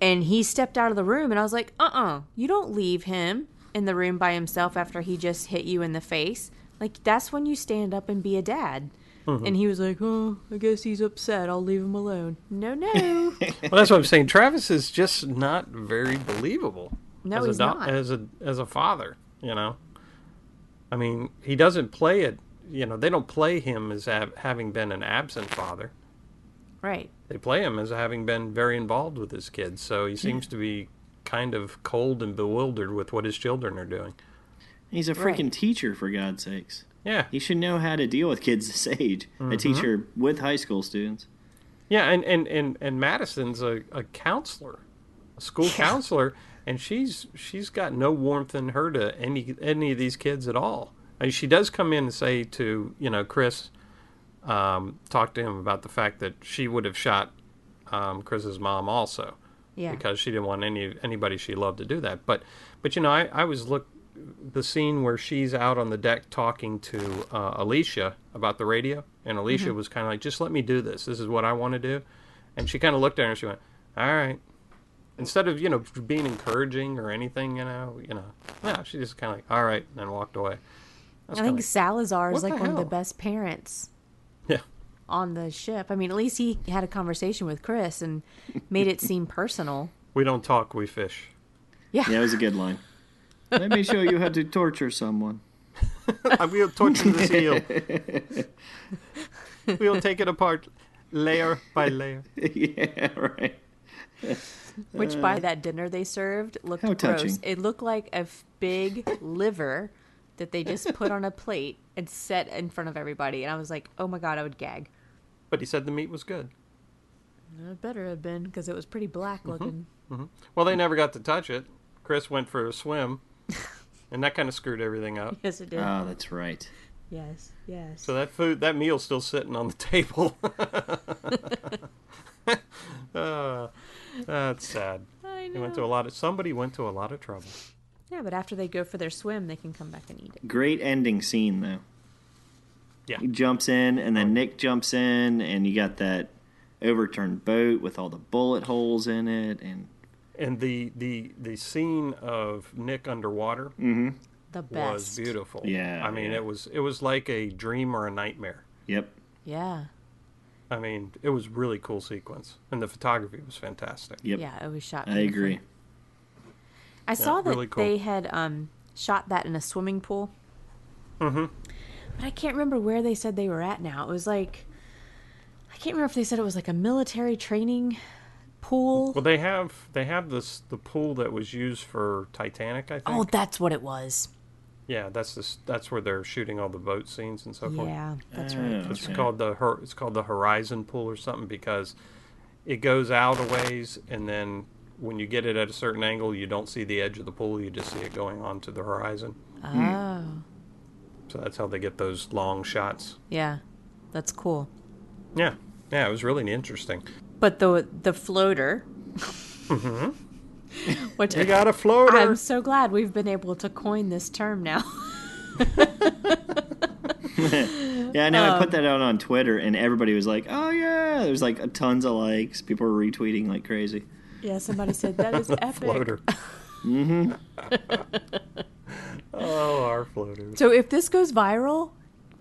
and he stepped out of the room and I was like, "Uh-uh, you don't leave him in the room by himself after he just hit you in the face." Like that's when you stand up and be a dad. Mm-hmm. And he was like, "Oh, I guess he's upset. I'll leave him alone." No, no. Well, that's what I'm saying. Travis is just not very believable. No, as he's a, do- not. As a as a father, you know. I mean, he doesn't play it. You know, they don't play him as ha- having been an absent father. right. They play him as having been very involved with his kids. So he seems to be kind of cold and bewildered with what his children are doing. He's a Right. freaking teacher, for God's sakes. Yeah, He should know how to deal with kids this age. Mm-hmm. A teacher with high school students. yeah, and and and, and Madison's a, a counselor, a school counselor, and she's she's got no warmth in her to any any of these kids at all. I mean, she does come in and say to you know Chris, um, talk to him about the fact that she would have shot um, Chris's mom also. Yeah. because she didn't want any anybody she loved to do that. But but you know, I, I was look the scene where she's out on the deck talking to uh, Alicia about the radio, and Alicia was kind of like, "Just let me do this. This is what I want to do." And she kind of looked at her and she went, "All right." Instead of you know being encouraging or anything, you know, you know, no, she just kind of like, "All right," and then walked away. That's I think kinda- Salazar is like the one of the best parents yeah, on the ship. I mean, at least he had a conversation with Chris and made it seem personal. we don't talk, we fish. Yeah, it was a good line. Let me show you how to torture someone. I will torture this eel. we'll take it apart layer by layer. yeah, right. Which by that dinner they served looked How gross. touching. It looked like a big liver that they just put on a plate and set in front of everybody. And I was like, oh my god, I would gag. But he said the meat was good. Uh, it better have been because it was pretty black mm-hmm. looking. Mm-hmm. Well, they never got to touch it. Chris went for a swim, and that kind of screwed everything up. Yes, it did. Oh, that's right. yes, yes. So that food, that meal's still sitting on the table. uh, that's sad. I They went to a lot of somebody went to a lot of trouble. Yeah, but after they go for their swim, they can come back and eat it. Great ending scene though. Yeah. He jumps in, and then Nick jumps in, and you got that overturned boat with all the bullet holes in it, and And the the the scene of Nick underwater mm-hmm. The best. was beautiful. Yeah, I mean yeah. it was it was like a dream or a nightmare. yep, Yeah. I mean, it was really cool sequence, and the photography was fantastic. yep. Yeah, it was shot. I agree. I saw that really cool. they had um, shot that in a swimming pool. Mm-hmm. But I can't remember where they said they were at now. It was like I can't remember if they said it was like a military training pool. Well, they have they have this the pool that was used for Titanic, I think. Oh, that's what it was. Yeah, that's this that's where they're shooting all the boat scenes and so forth. Yeah, that's Oh, right. Ah, it's okay. called the it's called the Horizon Pool or something because it goes out a ways and then when you get it at a certain angle, you don't see the edge of the pool. You just see it going on to the horizon. Oh, hmm. So that's how they get those long shots. yeah, that's cool. Yeah, yeah, it was really interesting. But the the floater, mm-hmm. which You got a floater. I'm so glad we've been able to coin this term now. Yeah, I know. I put Um, that out on Twitter, and everybody was like, "Oh yeah!" There's like tons of likes. People were retweeting like crazy. yeah, somebody said that is epic. floater. mm-hmm. oh, our floaters. So if this goes viral,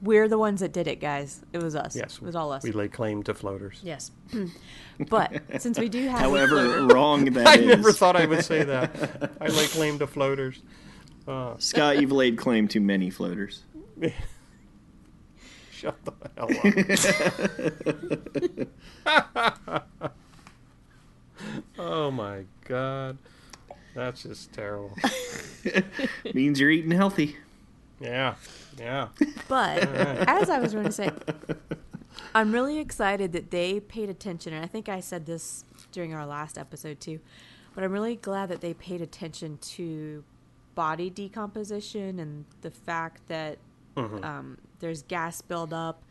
we're the ones that did it, guys. It was us. Yes, it was all us. We lay claim to floaters. Yes. but since we do have However wrong that I is. never thought I would say that. I lay claim to floaters. Uh, Scott, you've laid claim to many floaters. Shut the hell up. oh my god. That's just terrible. Means you're eating healthy. Yeah. Yeah. But as I was going to say, I'm really excited that they paid attention, and I think I said this during our last episode too. But I'm really glad that they paid attention to body decomposition and the fact that um, there's gas buildup.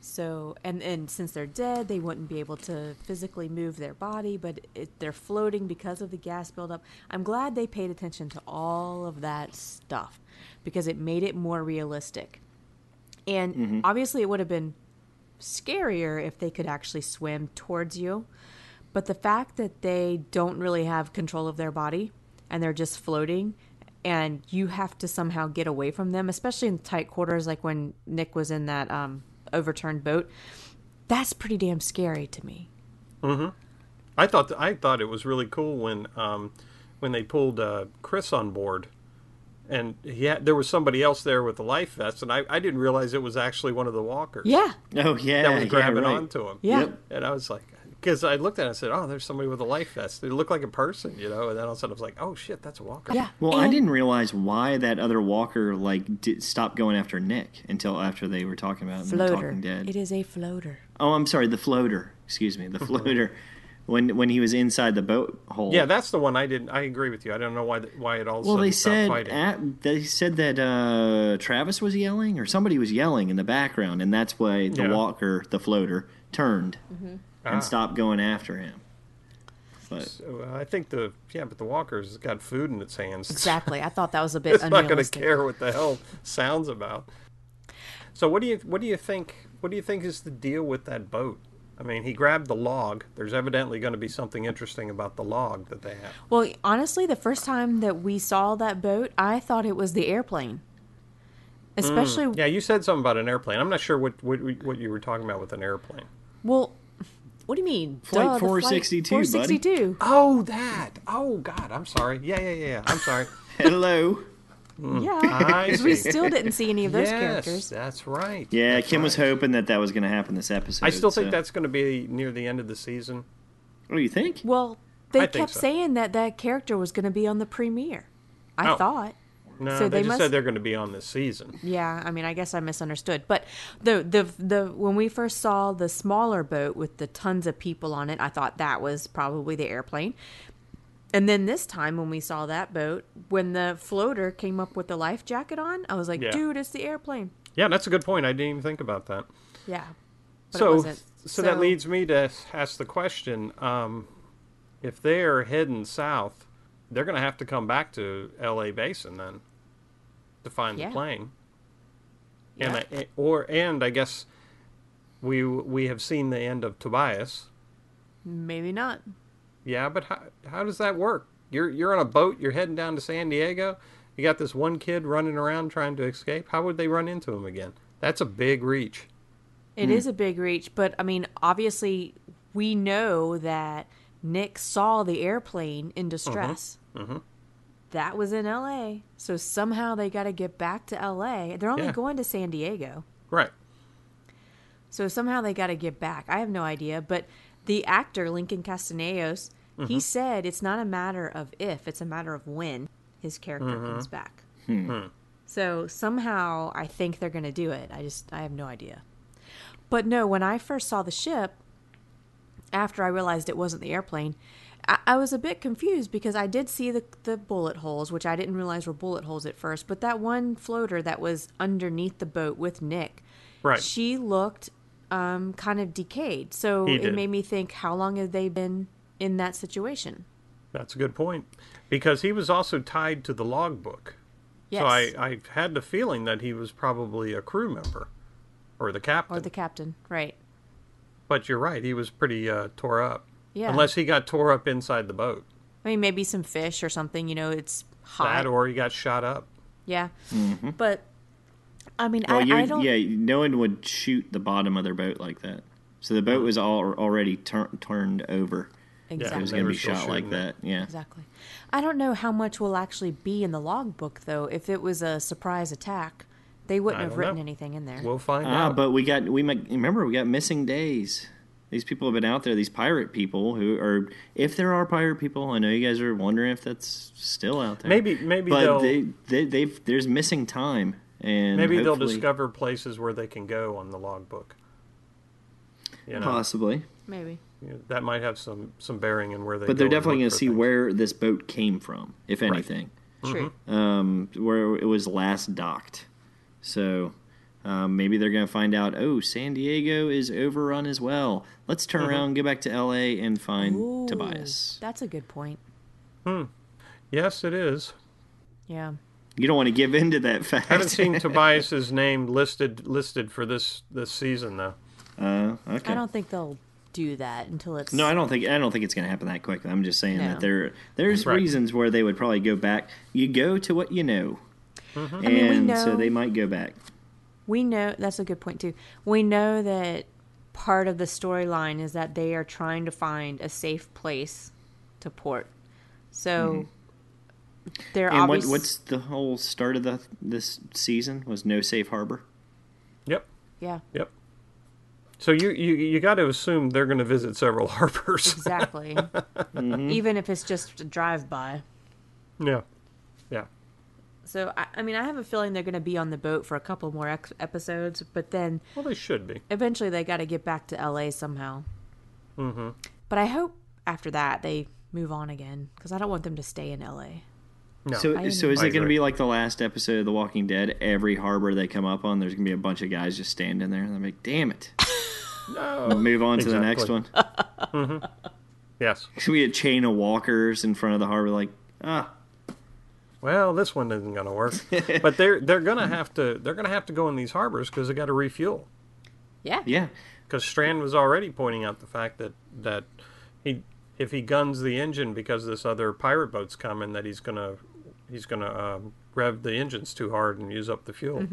So and and since they're dead, they wouldn't be able to physically move their body, but it, they're floating because of the gas buildup. I'm glad they paid attention to all of that stuff because it made it more realistic. And obviously, it would have been scarier if they could actually swim towards you. But the fact that they don't really have control of their body and they're just floating and you have to somehow get away from them, especially in tight quarters, like when Nick was in that um, overturned boat, that's pretty damn scary to me. Hmm. I thought I thought it was really cool when um, when they pulled uh, Chris on board, and he had, there was somebody else there with the life vest, and I, I didn't realize it was actually one of the walkers. Yeah. Oh yeah, that was yeah, grabbing right. onto him. Yeah. Yep. and I was like, because I looked at it and said, "Oh, there's somebody with a life vest. They look like a person, you know." And then all of a sudden, I was like, "Oh shit, that's a walker." Yeah. Well, I didn't realize why that other walker like did, stopped going after Nick until after they were talking about him Floater. Talking Dead. It is a floater. Oh, I'm sorry, the floater. Excuse me, the floater. When when he was inside the boat hole. Yeah, that's the one I didn't. I agree with you. I don't know why th- why it all. Well, they said at, they said that uh, Travis was yelling or somebody was yelling in the background, and that's why the Yeah. walker, the floater, turned Ah. and stopped going after him. But So, uh, I think the yeah, but the walker's got food in its hands. Exactly. I thought that was a bit it's not going to care what the hell sounds about. So what do you what do you think what do you think is the deal with that boat? I mean, he grabbed the log. There's evidently going to be something interesting about the log that they have. Well, honestly, the first time that we saw that boat, I thought it was the airplane. Especially, Mm. Yeah, you said something about an airplane. I'm not sure what what, what you were talking about with an airplane. well, what do you mean? Flight Duh, the 462, buddy. Oh, that. Oh God, I'm sorry. Yeah, yeah, yeah. yeah. I'm sorry. hello. Mm. Yeah, I because we see. still didn't see any of those yes, characters. that's right. Yeah, That's Kim was hoping that that was going to happen this episode. I still think so- that's going to be near the end of the season. What do you think? Well, they I kept so. saying that that character was going to be on the premiere. I Oh. thought. No, So they, they just must- said they're going to be on this season. Yeah, I mean, I guess I misunderstood. But the the the when we first saw the smaller boat with the tons of people on it, I thought that was probably the airplane. And then this time when we saw that boat, when the floater came up with the life jacket on, I was like, Yeah. dude, it's the airplane. Yeah, that's a good point. I didn't even think about that. Yeah. So, wasn't. so, that leads me to ask the question: um, If they're heading south, they're going to have to come back to L.A. Basin then to find Yeah. the plane. Yeah. And I, or and I guess we we have seen the end of Tobias. maybe not. Yeah, but how how does that work? You're you're on a boat. You're heading down to San Diego. You got this one kid running around trying to escape. How would they run into him again? That's a big reach. It is a big reach, but I mean, obviously, we know that Nick saw the airplane in distress. mhm. That was in L.A., so somehow they got to get back to L.A. They're only Yeah. going to San Diego, Right. so somehow they got to get back. I have no idea, but the actor Lincoln Castellanos, he mm-hmm. said it's not a matter of if, it's a matter of when his character mm-hmm. comes back. Hmm. Hmm. So somehow I think they're going to do it. I just I have no idea. But no, when I first saw the ship, after I realized it wasn't the airplane, I, I was a bit confused because I did see the the bullet holes, which I didn't realize were bullet holes at first. But that one floater that was underneath the boat with Nick, Right. she looked um, kind of decayed. So He it did. made me think, how long have they been in that situation? That's a good point. Because he was also tied to the logbook. Yes, So I, I had the feeling that he was probably a crew member or the captain. or the captain, right? But you're right, he was pretty uh, tore up. Yeah. Unless he got tore up inside the boat. I mean, maybe some fish or something. You know, it's hot. That or he got shot up. Yeah, but I mean, Well, I, I don't. yeah, no one would shoot the bottom of their boat like that. So the boat was all already tur- turned over. It exactly. was going to be shot like shooting that. Yeah. Exactly. I don't know how much will actually be in the logbook though. If it was a surprise attack, They wouldn't I have written know. anything in there. We'll find Ah, out. but we got we might remember we got missing days. These people have been out there. These pirate people who are, if there are pirate people, I know you guys are wondering if that's still out there. Maybe- maybe but they'll- they, they they've there's missing time, and Maybe they'll discover places where they can go on the logbook. You know, possibly, Maybe. You know, that might have some some bearing in where they. but they're definitely going to see things. where this boat came from, if anything. True. um, where it was last docked. So um, maybe they're going to find out. Oh, San Diego is overrun as well. Let's turn Mm-hmm. around, and go back to L.A. and find Ooh, Tobias. That's a good point. Hmm. Yes, it is. Yeah. You don't want to give in to that fact. I haven't seen Tobias's name listed listed for this this season though. uh, okay. I don't think they'll do that until it's. No, I don't think I don't think it's going to happen that quickly. I'm just saying No. that there there's Right. reasons where they would probably go back. You go to what you know, Mm-hmm. and I mean, we so know- they might go back. We know that's a good point too. We know that part of the storyline is that they are trying to find a safe place to port. So they're Mm-hmm. And what, what's the whole start of the this season was no safe harbor. Yep, yeah, yep. So you you you got to assume they're going to visit several harbors. exactly. Mm-hmm. Even if it's just a drive by. yeah, yeah. So I, I mean, I have a feeling they're going to be on the boat for a couple more ex- episodes, but then Well, they should be. eventually they got to get back to LA somehow. Mm-hmm. But I hope after that they move on again because I don't want them to stay in LA. No. So, I so is it going to be like the last episode of The Walking Dead? Every harbor they come up on, there's going to be a bunch of guys just standing there, and they're like, "Damn it!" no. Move on to the next Exactly. one. Yes. So we a chain of walkers in front of the harbor, like, ah, Well, this one isn't going to work. but they're they're going to have to they're going to have to go in these harbors because they got to refuel. Yeah. yeah, Because Strand was already pointing out the fact that that he if he guns the engine because this other pirate boat's coming, that he's gonna he's gonna um, rev the engines too hard and use up the fuel.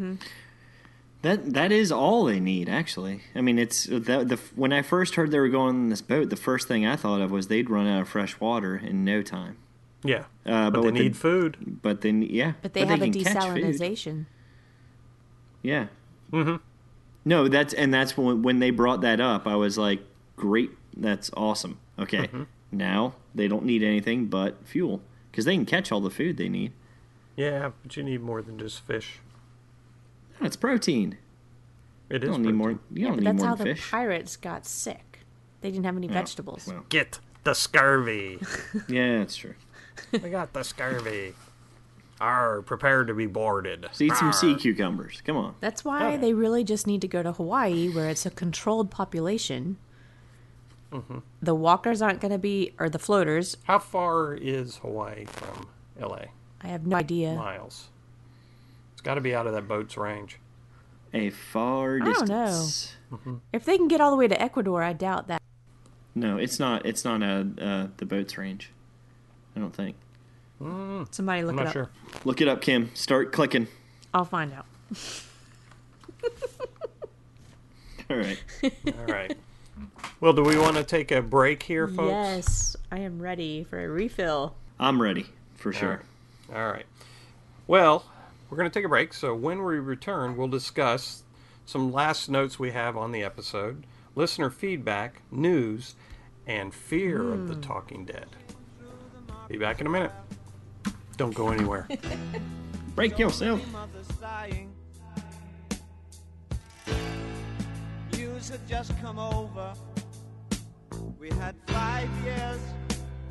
That that is all they need, actually. I mean, it's that the when I first heard they were going on this boat, the first thing I thought of was they'd run out of fresh water in no time. Yeah, Uh, but, but they with the- need food. But then, yeah, But they have a can desalinization. Yeah. Mm-hmm. No, that's and that's when when they brought that up, I was like, great, that's awesome. Okay, Mm-hmm. now they don't need anything but fuel because they can catch all the food they need. Yeah, but you need more than just fish. That's protein. It You is don't need more. protein. You Yeah, don't but need that's more how than the fish. pirates got sick. They didn't have any vegetables. well. Get the scurvy. yeah, that's true. we got the scurvy. Are prepared to be boarded. So eat some sea cucumbers. Come on. That's why Yeah. they really just need to go to Hawaii, where it's a controlled population. Mm-hmm. The walkers aren't going to be, or the floaters. How far is Hawaii from L.A.? I have no idea. Miles. It's got to be out of that boat's range. A far distance. I don't know. distance. If they can get all the way to Ecuador, I doubt that. No, it's not. It's not a uh, the boat's range. I don't think. Mm. Somebody look I'm it not up. sure. Look it up, Kim. Start clicking. I'll find out. All right. All right. Well, do we want to take a break here, folks? Yes, I am ready for a refill. I'm ready for sure. All right. Well, we're going to take a break. So when we return, we'll discuss some last notes we have on the episode, listener feedback, news, and fear of the hmm. Talking Dead. Be back in a minute. Don't go anywhere. Break yourself. News had just come over. We had five years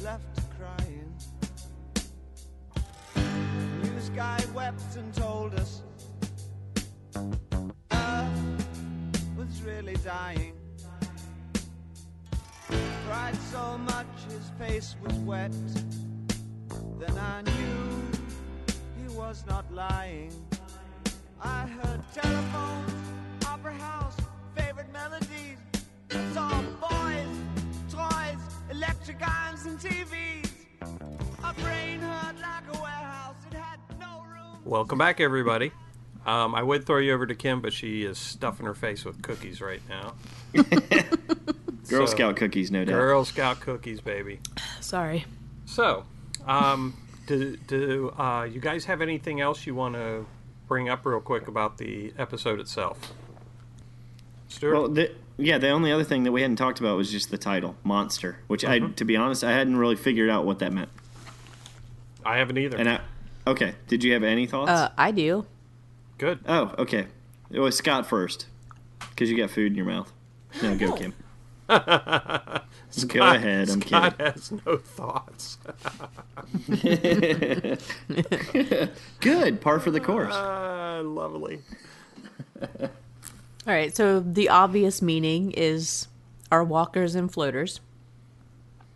left News guy wept and told us Earth was really dying. Cried so much his face was wet. Then I knew he was not lying. I heard telephones, opera house, favorite melodies. Saw boys, toys, electric irons, and TVs. My brain hurt like a warehouse. Welcome back, everybody. Um, I would throw you over to Kim, but she is stuffing her face with cookies right now. Girl So- Scout cookies, no doubt. Girl Scout cookies, baby. Sorry. So, um, do, do uh, you guys have anything else you want to bring up real quick about the episode itself? Stuart? Well, the, yeah, the only other thing that we hadn't talked about was just the title, Monster, which I, to be honest, I hadn't really figured out what that meant. I haven't either. And I, okay, did you have any thoughts? Uh, I do. Good. oh, okay. It was Scott first, because you got food in your mouth. No, go Kim. go ahead. I'm Scott kidding. has no thoughts. Good, par for the course. Ah, lovely. All right, so the obvious meaning is our walkers and floaters.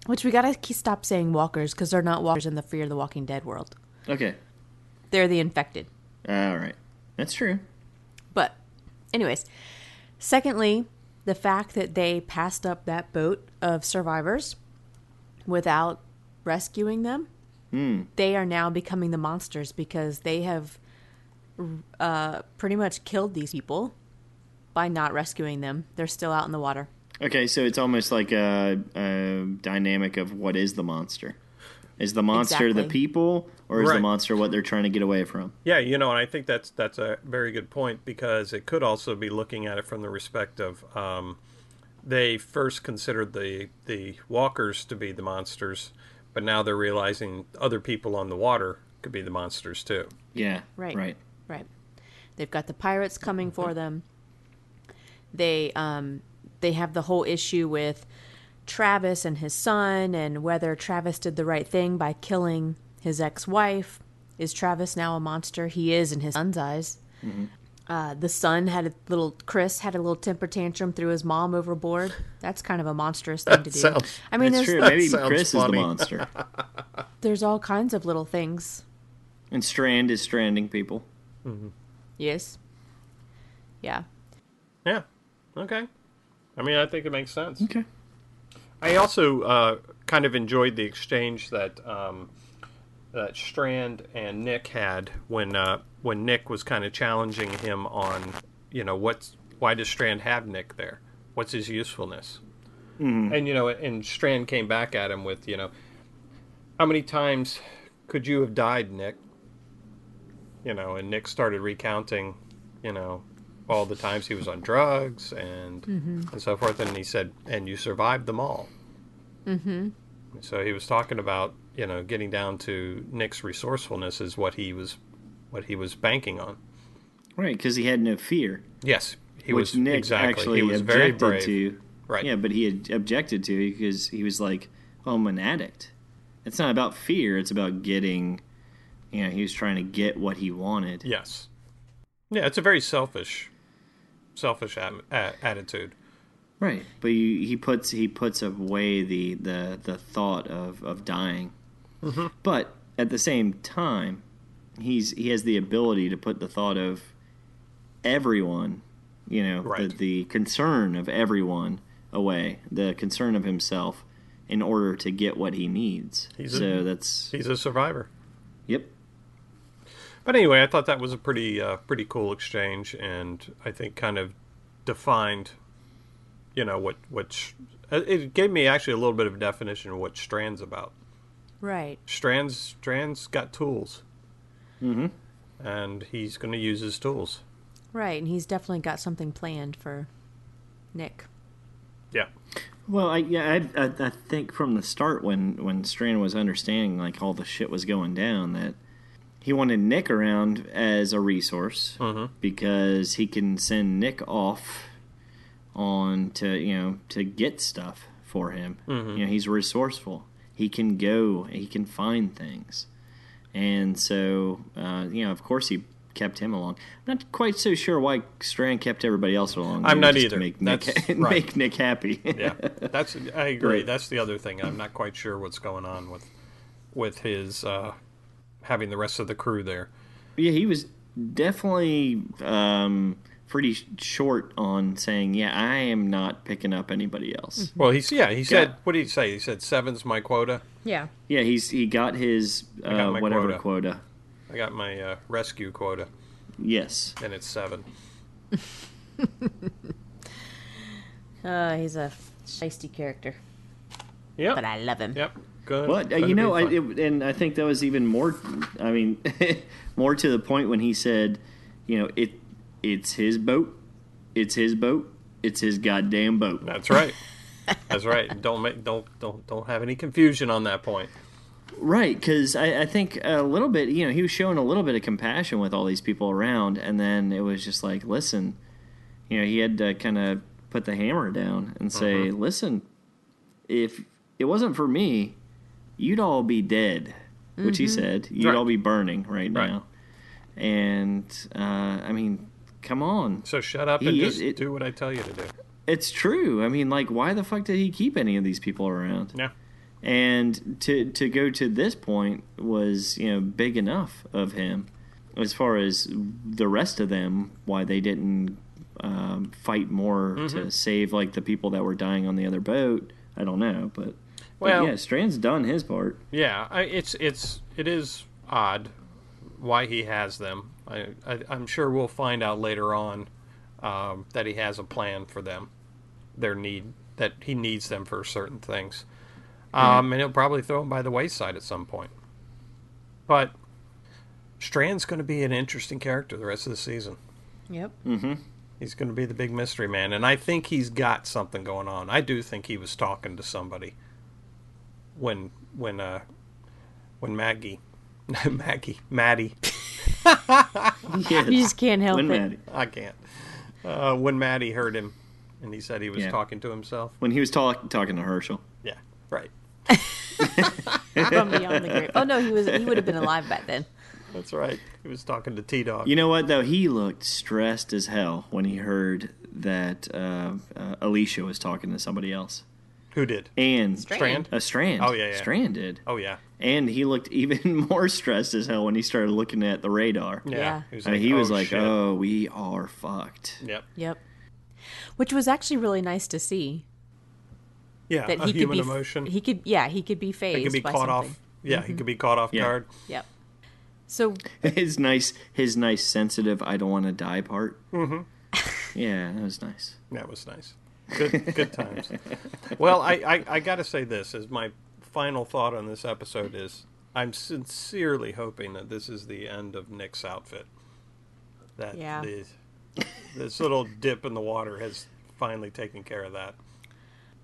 Which we gotta stop saying walkers because they're not walkers in the Fear of the Walking Dead world. Okay, They're the infected. all right, that's true. But, anyways, secondly, the fact that they passed up that boat of survivors without rescuing them, they are now becoming the monsters because they have uh, pretty much killed these people by not rescuing them. They're still out in the water. Okay, so it's almost like a, a dynamic of what is the monster? Is the monster the people, or is the monster what they're trying to get away from? Yeah, you know, and I think that's that's a very good point because it could also be looking at it from the respect of um, they first considered the the walkers to be the monsters, but now they're realizing other people on the water could be the monsters too. Yeah, Right. right. Right. They've got the pirates coming for them. They um they have the whole issue with Travis and his son and whether Travis did the right thing by killing his ex-wife. Is Travis now a monster? He is in his son's eyes. Uh, the son had a little Chris had a little temper tantrum, threw his mom overboard. That's kind of a monstrous thing to do. sounds- I mean, That's there's true. Maybe sounds Chris funny. is the monster, there's all kinds of little things. and Strand is stranding people. Mm-hmm. Yes. Yeah. Yeah. Okay. I mean, I think it makes sense. Okay. I also uh, kind of enjoyed the exchange that um, that Strand and Nick had when uh, when Nick was kind of challenging him on, you know, what's why does Strand have Nick there? What's his usefulness? And you know, and Strand came back at him with, you know, how many times could you have died, Nick? You know, and Nick started recounting, you know, all the times he was on drugs and and so forth, and he said, and you survived them all. Mm-hmm. So he was talking about, you know, getting down to Nick's resourcefulness is what he was, what he was banking on. Right, because he had no fear. Yes, he which was Nick exactly. actually He was very objected brave. to. Right. Yeah, but he had objected to because he was like, "Oh, I'm an addict." It's not about fear; it's about getting. You know, he was trying to get what he wanted. Yes. Yeah, it's a very selfish, selfish am- a- attitude. Right, but you, he puts he puts away the the the thought of of dying. Mm-hmm. But at the same time, he's he has the ability to put the thought of everyone, you know, Right. the, the concern of everyone away, the concern of himself, in order to get what he needs. He's a- so that's He's a survivor. yep. But anyway, I thought that was a pretty, uh, pretty cool exchange, and I think kind of defined, you know, what what sh- uh, it gave me actually a little bit of a definition of what Strand's about. Right. Strand's Strand's got tools, mm-hmm. and he's going to use his tools. Right, and he's definitely got something planned for Nick. Yeah, Well, I yeah, I, I, I think from the start when when Strand was understanding like all the shit was going down that he wanted Nick around as a resource because he can send Nick off on to you know to get stuff for him. You know, he's resourceful. He can go. He can find things, and so uh, you know, of course, he kept him along. I'm not quite so sure why Strand kept everybody else along. I'm not either. To make Nick, That's- make. Nick happy. yeah. That's I agree. Right. That's the other thing. I'm not quite sure what's going on with with his uh, having the rest of the crew there. Yeah, he was definitely um, pretty short on saying, "Yeah, I am not picking up anybody else." Well, he's yeah. He said, Yeah. what did he say? He said seven's my quota. Yeah. Yeah, he's he got his uh, got whatever quota. quota. I got my uh, rescue quota, Yes, and it's seven. Uh, he's a feisty character, Yep. but I love him. Yep. Good. well, you know, I, it, and I think that was even more. I mean, more to the point when he said, you know it. It's his boat. It's his boat. It's his goddamn boat. That's right. That's right. Don't make don't don't don't have any confusion on that point. Right, because I, I think a little bit, you know, he was showing a little bit of compassion with all these people around, and then it was just like, listen, you know, he had to kind of put the hammer down and say, mm-hmm. listen, if it wasn't for me, you'd all be dead, which he said, you'd Right. all be burning right, Right. now. And, uh, I mean, come on. So shut up He and is- just it- do what I tell you to do. It's true. I mean, like, why the fuck did he keep any of these people around? Yeah. and to to go to this point was you know big enough of him as far as the rest of them why they didn't um, fight more Mm-hmm. to save like the people that were dying on the other boat i don't know but, Well- but yeah strand's done his part Yeah, I, it's it's it is odd why he has them. I, I I'm sure we'll find out later on um, that he has a plan for them. Their need that he needs them for certain things, um, and he'll probably throw them by the wayside at some point. But Strand's going to be an interesting character the rest of the season. Yep. Mm-hmm. He's going to be the big mystery man, and I think he's got something going on. I do think he was talking to somebody when when uh when Maggie, Maggie, Maddie, yes. You just can't help when, it. Maddie, I can't. Uh, when Maddie heard him, and he said he was Yeah. talking to himself. when he was talk, talking to Hershel Yeah, right. From beyond the grave. Oh no, he was. He would have been alive back then. That's right. He was talking to T Dog. you know what though he looked stressed as hell when he heard that uh, uh, alicia was talking to somebody else Who did? and Strand? a strand Oh, yeah, yeah. strand did Oh yeah, And he looked even more stressed as hell when he started looking at the radar. yeah. Yeah. He was I mean, like, he was "Oh, like, shit." "Oh, we are fucked." Yep. Yep. Which was actually really nice to see Yeah. that a he could be emotion. He could, yeah, he could be phased he could be by caught something. off. Yeah, he could mm-hmm. be caught off Yeah. guard. Yep. So His nice, his nice, sensitive. I don't want to die part. Mm-hmm. Yeah, that was nice. That was nice. Good, good times. Well, I, I, I got to say this as my final thought on this episode is I'm sincerely hoping that this is the end of Nick's outfit. That Yeah. the, this little dip in the water has finally taken care of that.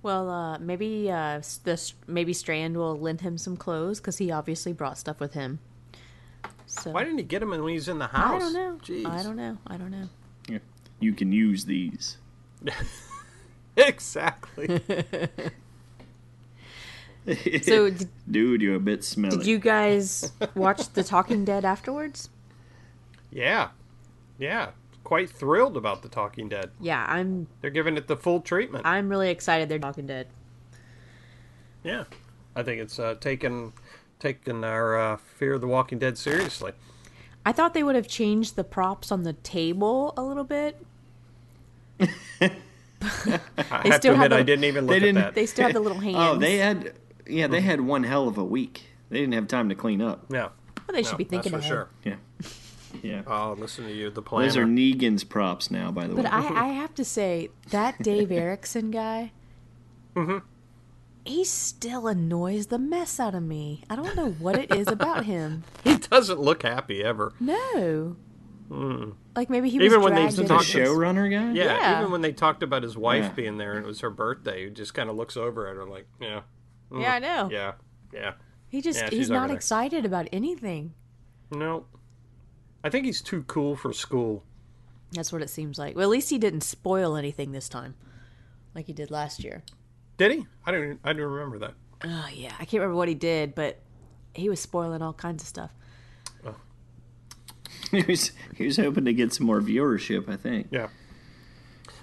Well, uh, maybe uh, s- this maybe Strand will lend him some clothes because he obviously brought stuff with him. So Why didn't he get him when he's in the house? I don't know. Jeez. I don't know. I don't know. Yeah. You can use these. exactly. So did, Dude, you're a bit smelly. did you guys watch The Talking Dead afterwards? yeah. Yeah. Quite thrilled about The Talking Dead. Yeah, I'm. They're giving it the full treatment. I'm really excited. They're Talking Dead. Yeah, I think it's uh, taken taken our uh, Fear of the Walking Dead seriously. I thought they would have changed the props on the table a little bit. I have still to have admit, I didn't even They look didn't- at that. They still have the little hands. oh, they had. Yeah, they had one hell of a week. They didn't have time to clean up. yeah, Well, they should be thinking that's for ahead. sure. Yeah. Yeah. Oh, listen to you, the Those are. Negan's props now, by the But way. I, I have to say that Dave Erickson guy, Mm-hmm. he still annoys the mess out of me. I don't know what it is about him. He doesn't look happy ever. No, like maybe he was. Even when they dragged the the talk- showrunner guy. Yeah, Yeah. even when they talked about his wife Yeah. being there and it was her birthday, he just kind of looks over at her like, yeah, mm. Yeah, I know. yeah, yeah. He just Yeah, he's not excited about anything. No, I think he's too cool for school. That's what it seems like. Well, at least he didn't spoil anything this time, like he did last year. Did he? I don't. I don't remember that. Oh yeah, I can't remember what he did, but he was spoiling all kinds of stuff. he was he was hoping to get some more viewership. I think. Yeah.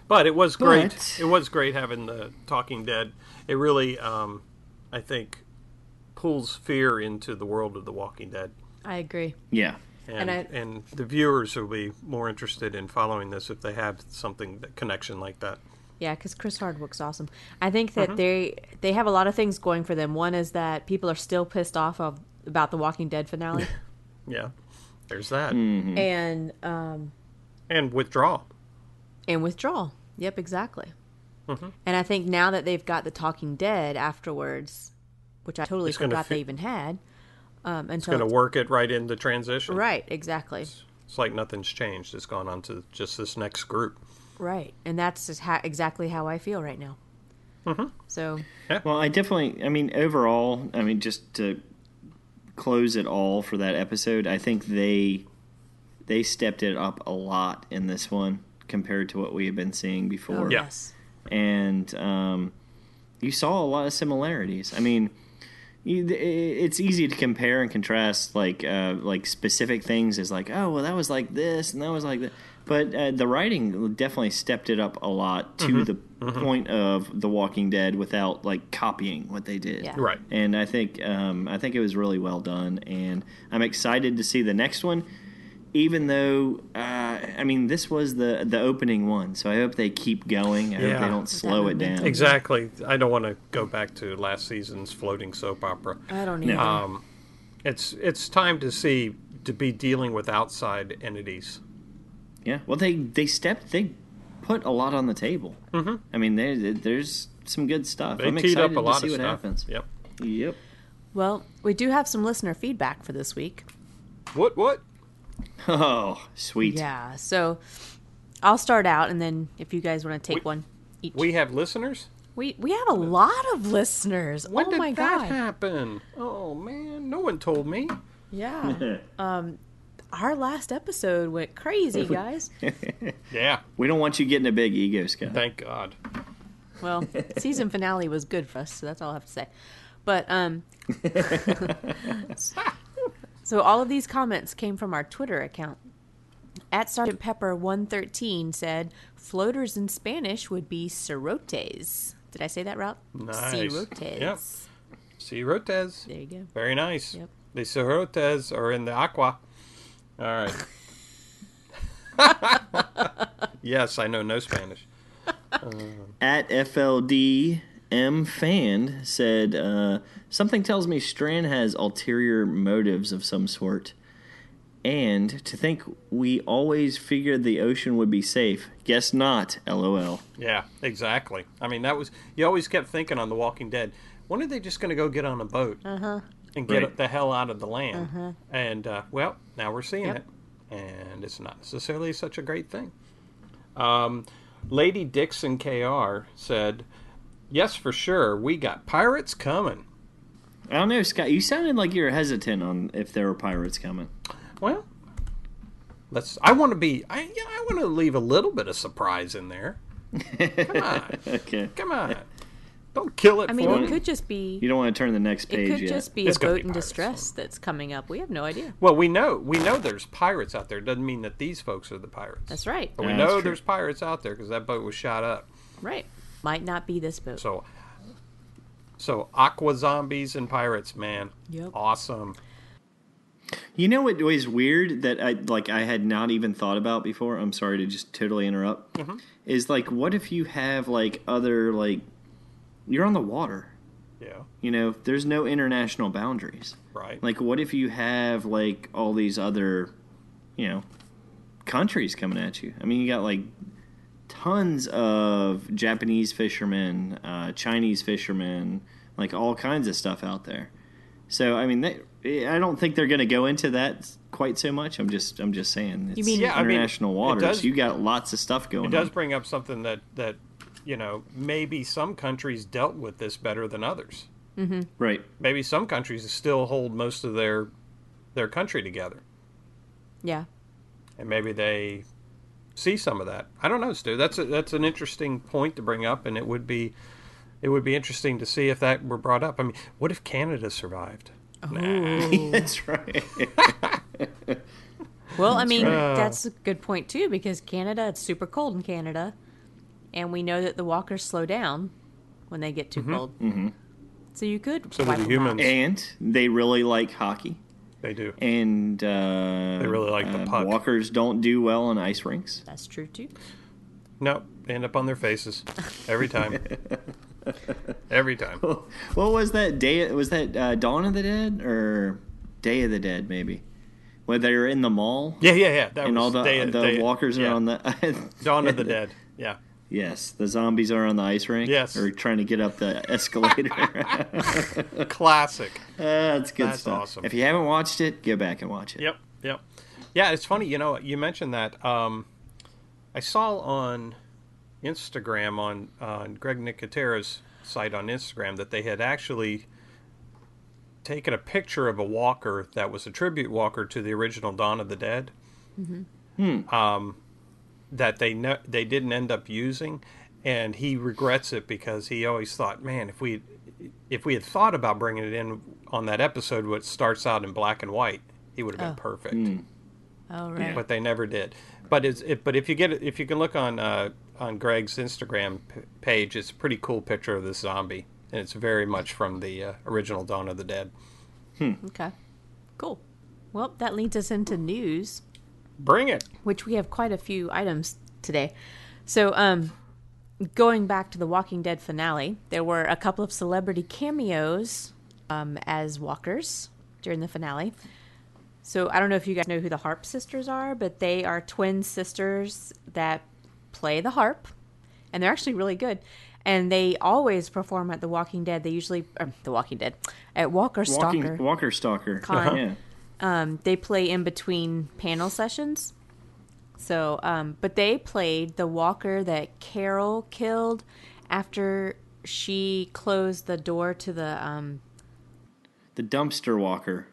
But it was great. But- It was great having the Talking Dead. It really, um, I think, pulls fear into the world of the Walking Dead, I agree. Yeah. and And and, the viewers will be more interested in following this if they have something that connection like that. Yeah, because Chris Hardwick's awesome. I think Mm-hmm. that they they have a lot of things going for them. One is that people are still pissed off of about the Walking Dead finale, Yeah, there's that Mm. and um, and withdrawal. and withdrawal. Yep, exactly. Mm-hmm. And I think now that they've got the Talking Dead afterwards, which I totally It's forgot fit- they even had, um, It's until going to work it right into the transition. right, exactly. It's like nothing's changed. It's gone on to just this next group. Right. And that's just ha- exactly how I feel right now. Mm-hmm. So, Well, I definitely. I mean, overall, I mean, just to close it all for that episode, I think they they stepped it up a lot in this one compared to what we have been seeing before. oh, yes. and um, you saw a lot of similarities. I mean, it's easy to compare and contrast like uh, like specific things as like, oh, well, that was like this and that was like that. But uh, the writing definitely stepped it up a lot to the point of The Walking Dead without like copying what they did. Yeah. Right. And I think um, I think it was really well done, and I'm excited to see the next one. Even though, uh, I mean, this was the the opening one, so I hope they keep going. I hope they don't slow it down. Exactly. I don't want to go back to last season's floating soap opera. I don't need Um, it's it's time to see to be dealing with outside entities. Yeah. Well, they they stepped. They put a lot on the table. Mm-hmm. I mean, there there's some good stuff. They I'm teed excited up a lot to see of what stuff. happens. Yep. Yep. Well, we do have some listener feedback for this week. What what? Oh, sweet. Yeah. So, I'll start out, and then if you guys want to take We- one each. We have listeners. we we have a lot of listeners. When oh did my that god. happen? Oh man, no one told me. Yeah. um, our last episode went crazy, guys. Yeah. We don't want you getting a big ego, Scott. Thank God. Well, season finale was good for us, so that's all I have to say. But um, so all of these comments came from our Twitter account. At Sergeant Pepper one thirteen said floaters in Spanish would be cerotes. Did I say that right? Nice. Cerotes. Yep. Cerotes. There you go. Very nice. Yep. The cerotes are in the aqua. All right. yes, I know no Spanish. At FLDM fan said uh, something tells me Strand has ulterior motives of some sort. And to think we always figured the ocean would be safe. Guess not. LOL. Yeah, exactly. I mean, that was you always kept thinking on The Walking Dead. When are they just going to go get on a boat and get Right. the hell out of the land? And uh, well, now we're seeing Yep. it, and it's not necessarily such a great thing. Um, Lady Dixon Kr said, "Yes, for sure, we got pirates coming." I don't know, Scott. You sounded like you were hesitant on if there were pirates coming. Well, let's. I want to be. I yeah, I want to leave a little bit of surprise in there. Come on, Okay. come on. Don't kill it I mean, for it could just be You don't want to turn the next page. it could yet. just be It's a boat be in pirates. distress that's coming up. We have no idea. Well, we know we know there's pirates out there. Doesn't mean that these folks are the pirates. That's right. But we Yeah, know there's pirates out there because that boat was shot up. Right. Might not be this boat. So, so aqua zombies and pirates, man, Yep. awesome. You know what was weird that I like I had not even thought about before. I'm sorry to just totally interrupt. Mm-hmm. Is like what if you have like other like you're on the water. Yeah, You know, there's no international boundaries. right. Like what if you have like all these other, you know, countries coming at you? I mean, you got like tons of Japanese fishermen, uh, Chinese fishermen, like all kinds of stuff out there. So I mean, they, I don't think they're going to go into that quite so much. I'm just, I'm just saying. It's mean- Yeah, I mean, international waters? does- you got lots of stuff going on. it does on. bring up something that that you know maybe some countries dealt with this better than others. Mm-hmm. Right. Maybe some countries still hold most of their their country together, yeah. and maybe they see some of that. I don't know, Stu. That's a, that's an interesting point to bring up, and it would be it would be interesting to see if that were brought up. I mean, what if Canada survived? Oh, that's right. Well, I mean, that's a good point too because Canada, it's super cold in Canada, and we know that the walkers slow down when they get too cold. Mm-hmm. So you could. So do wipe the them out. humans. and they really like hockey. They do. and uh, They really like the uh, puck. Walkers don't do well on ice rinks. That's true too. No, they end up on their faces every time. every time. What was that day? Was that uh, Dawn of the Dead or Day of the Dead? Maybe where they're in the mall Yeah, yeah, yeah. That and was all the Day- the Day- walkers yeah. are on the Dawn of the Dead. Yeah. Yes, the zombies are on the ice rink. Yes. or trying to get up the escalator. Classic. That's good That's stuff. awesome. If you haven't watched it, go back and watch it. Yep, yep. Yeah, it's funny. You know, you mentioned that. Um, I saw on Instagram on on Greg Nicotero's site on Instagram that they had actually taken a picture of a walker that was a tribute walker to the original Dawn of the Dead. Mhm. Um, that they ne- they didn't end up using, and he regrets it because he always thought, man, if we if we had thought about bringing it in on that episode, which starts out in black and white, he would have been perfect Oh, right. but they never did. But it's it, but if you get it, if you can look on uh, on Greg's Instagram p- page, it's a pretty cool picture of this zombie, and it's very much from the uh, original Dawn of the Dead. Okay. Cool. Well, that leads us into news, Bring it. which we have quite a few items today. So, um, going back to the Walking Dead finale, there were a couple of celebrity cameos um, as walkers during the finale. So, I don't know if you guys know who the Harp sisters are, but they are twin sisters that play the harp, and they're actually really good. And they always perform at The Walking Dead. They usually, uh, The Walking Dead, at Walker Stalker. Walker Stalker. Con. Yeah. Um, they play in between panel sessions. So, um, but they played the walker that Carol killed after she closed the door to the. Um, The dumpster walker.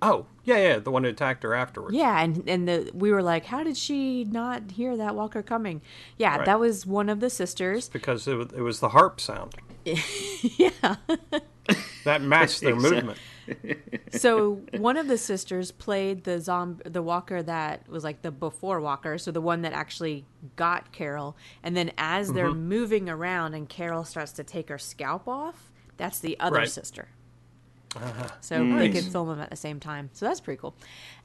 Oh yeah, yeah, the one who attacked her afterwards. yeah, and and the we were like, how did she not hear that walker coming? Yeah, Right. that was one of the sisters. because it was, it was the harp sound yeah. that matched their Exactly. movement. So one of the sisters played the zomb the walker that was like the before walker so the one that actually got carol. And then as they're Mm-hmm. moving around and carol starts to take her scalp off that's the other Right. sister. So they could film them at the same time. So that's pretty cool.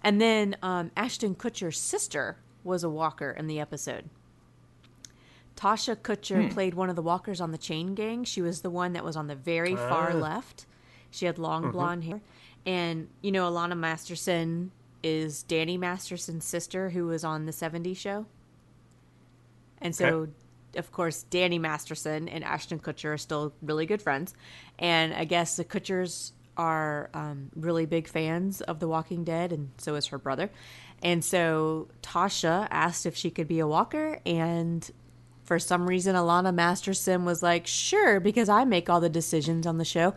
And then um, ashton kutcher's sister was a walker in the episode. Tausha kutcher played one of the walkers on the chain gang. She was the one that was on the very far left she had long blonde hair. And, you know, Alanna Masterson is Danny Masterson's sister who was on the 70s show. And so, Okay. of course, Danny Masterson and Ashton Kutcher are still really good friends. And I guess the Kutchers are um, really big fans of The Walking Dead, and so is her brother. And so Tausha asked if she could be a walker, and for some reason Alanna Masterson was like, "Sure," because I make all the decisions on the show,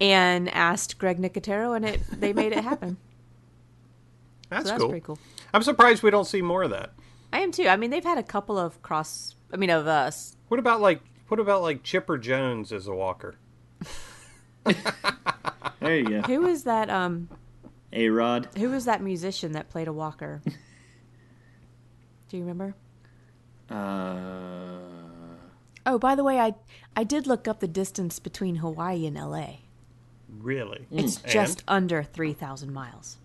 and asked Greg Nicotero, and it they made it happen. That's, so that's cool. pretty cool. I'm surprised we don't see more of that. I am too. I mean, they've had a couple of cross. I mean, of us. What about like what about like Chipper Jones as a walker? There you go. Who was that? Um, A Rod. who was that musician that played a walker? Do you remember? Uh, Oh, by the way, I I did look up the distance between Hawaii and L.A. Really? It's And? just under three thousand miles,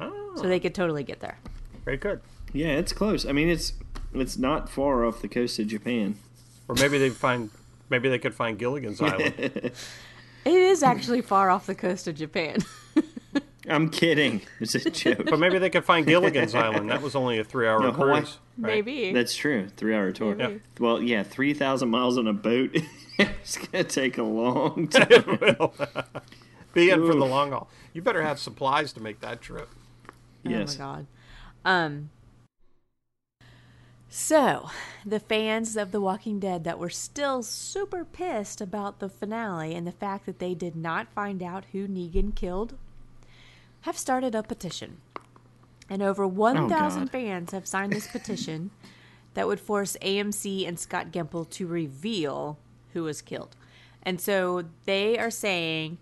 Oh, so they could totally get there. very good. yeah, it's close. I mean, it's it's not far off the coast of Japan. Or maybe they find maybe they could find Gilligan's Island. It is actually far off the coast of Japan. I'm kidding. It's a joke. But maybe they could find Gilligan's Island. That was only a three-hour No, Hawaii- cruise. right? Maybe. That's true. Three hour tour. Maybe. Well, yeah, three thousand miles on a boat. it's gonna take a long time. Be in for the long haul. You better have supplies to make that trip. yes. Oh my god. Um So, the fans of The Walking Dead that were still super pissed about the finale and the fact that they did not find out who Negan killed have started a petition. And over 1,000 God. fans have signed this petition that would force AMC and Scott Gimple to reveal who was killed. And so they are saying,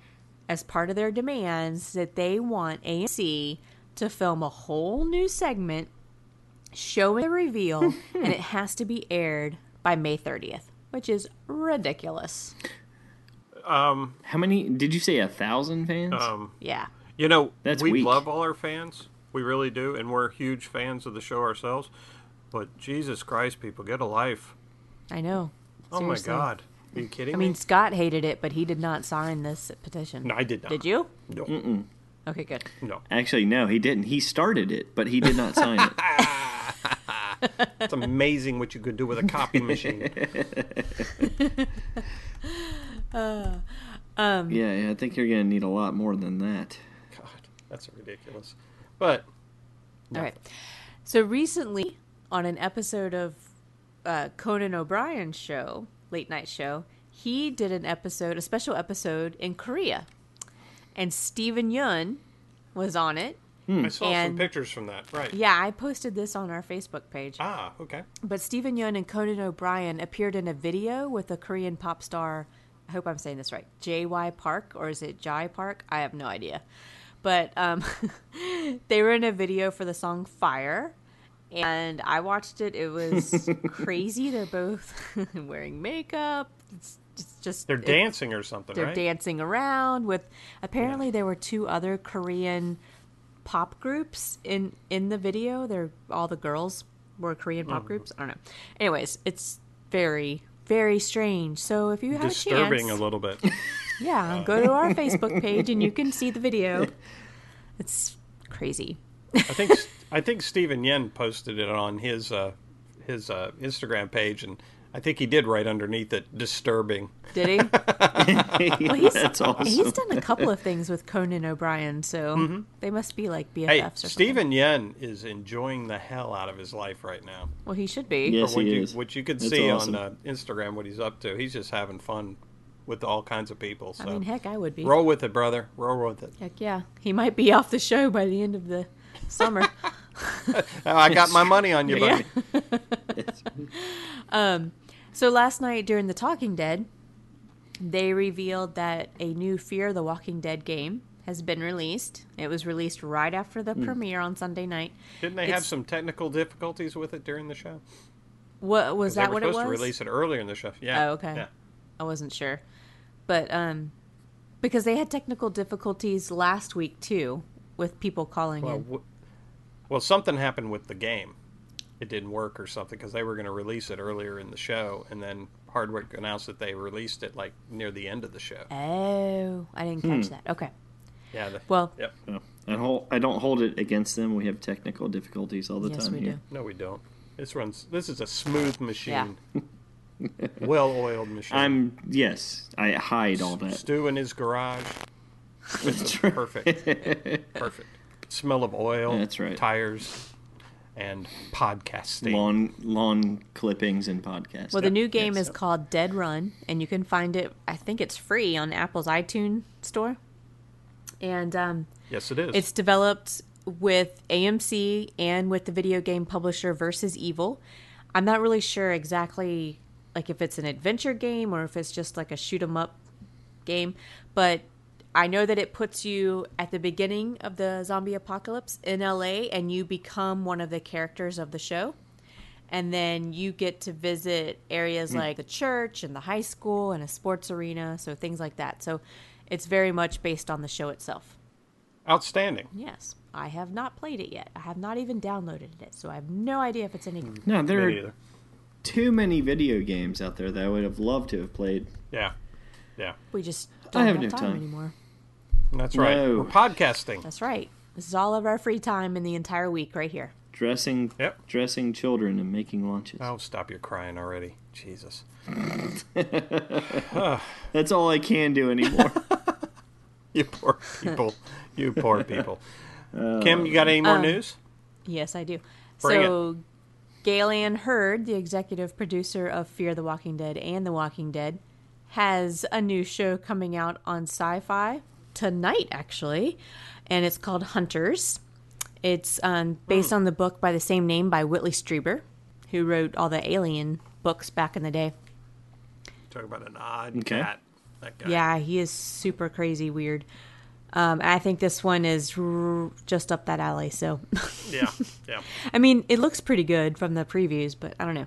as part of their demands, that they want AMC to film a whole new segment showing the reveal, and it has to be aired by May 30th, which is ridiculous. Um, How many? Did you say a thousand fans? Um, Yeah. You know, That's we weak. love all our fans. We really do, and we're huge fans of the show ourselves. But Jesus Christ, people, get a life! I know. Oh my God, are you kidding I me? mean, Scott hated it, but he did not sign this petition. No, I did not. Did you? No, Okay, good. no. Actually, no, he didn't. He started it, but he did not sign it. It's amazing what you could do with a copy machine. Uh, um, yeah, yeah, I think you're gonna need a lot more than that. God, that's ridiculous. But All right. So recently, on an episode of uh, Conan O'Brien's show, late night show, he did an episode, a special episode in Korea, and Steven Yeun was on it. I saw some pictures from that. Right. Yeah, I posted this on our Facebook page. Ah, okay. But Steven Yeun and Conan O'Brien appeared in a video with a Korean pop star. I hope I'm saying this right. J.Y. Park, or is it Jai Park? I have no idea. But um, they were in a video for the song Fire. And I watched it. It was crazy. They're both wearing makeup. It's it's just They're dancing or something, they're right? dancing around with apparently there were two other korean pop groups in in the video they're all the girls were korean pop groups i don't know anyways it's very very strange. So if you have Disturbing a chance disturbing a little bit. yeah go to our facebook page and you can see the video. It's crazy. I think I think Steven Yeun posted it on his uh, his uh, Instagram page, and I think he did right underneath it, disturbing. did he well, he's, That's awesome. he's done a couple of things with conan o'brien so they must be like bffs Mm-hmm. Hey, or something. Steven Yeun is enjoying the hell out of his life right now. well he should be Yes, what he you, is. What you could That's see awesome. on uh, Instagram, what he's up to. He's just having fun with all kinds of people. So i mean heck i would be roll with it, brother. Roll with it. Heck yeah. He might be off the show by the end of the summer. I got my money on you, buddy. So last night during The Talking Dead, they revealed that a new Fear the Walking Dead game has been released. It was released right after the premiere on Sunday night. Didn't they have some technical difficulties with it during the show? What was 'Cause they that were what it supposed was? to release it earlier in the show. Yeah. Oh, okay. Yeah. I wasn't sure. But um because they had technical difficulties last week too with people calling Well, in. w- well, something happened with the game. It didn't work or something because they were going to release it earlier in the show, and then Hardwick announced that they released it like near the end of the show. Oh, I didn't catch hmm. that. Okay. Yeah. The, Well, Yep. No, I hold, I don't hold it against them. We have technical difficulties all the yes, time we here. do. No, we don't. This runs. This is a smooth machine. Yeah. well-oiled machine. I'm yes. I hide all that. Stu in his garage. That's right. Perfect. Perfect. Smell of oil. That's right. Tires and podcasting. Lawn lawn clippings and podcasts. Well, the new game Yes. is called Dead Run, and you can find it. I think it's free on Apple's iTunes store, and um, Yes, it is. it's developed with AMC and with the video game publisher Versus Evil. I'm not really sure exactly, like if it's an adventure game or if it's just like a shoot 'em up game, but I know that it puts you at the beginning of the zombie apocalypse in LA, and you become one of the characters of the show and then you get to visit areas hmm. like the church and the high school and a sports arena so things like that so it's very much based on the show itself Outstanding. yes i have not played it yet i have not even downloaded it so i have no idea if it's any good no, there Me are too many video games out there that I would have loved to have played. Yeah. Yeah. we just I don't have have, no time, time. anymore That's right. No. We're podcasting. that's right this is all of our free time in the entire week right here Dressing Yep. dressing children and making lunches. Oh, stop your crying already. Jesus. That's all I can do anymore. You poor people. you poor people. Kim, you got any more um, news? Yes, I do. Bring so, Gale Anne Hurd, the executive producer of Fear the Walking Dead and The Walking Dead, has a new show coming out on sci fi tonight, actually, and it's called Hunters. It's um, based on the book by the same name by Whitley Strieber, who wrote all the Alien books back in the day. Talk about an odd Okay. cat. That guy. Yeah, he is super crazy weird. Um, I think this one is r- just up that alley, so. Yeah. Yeah. I mean, it looks pretty good from the previews, but I don't know.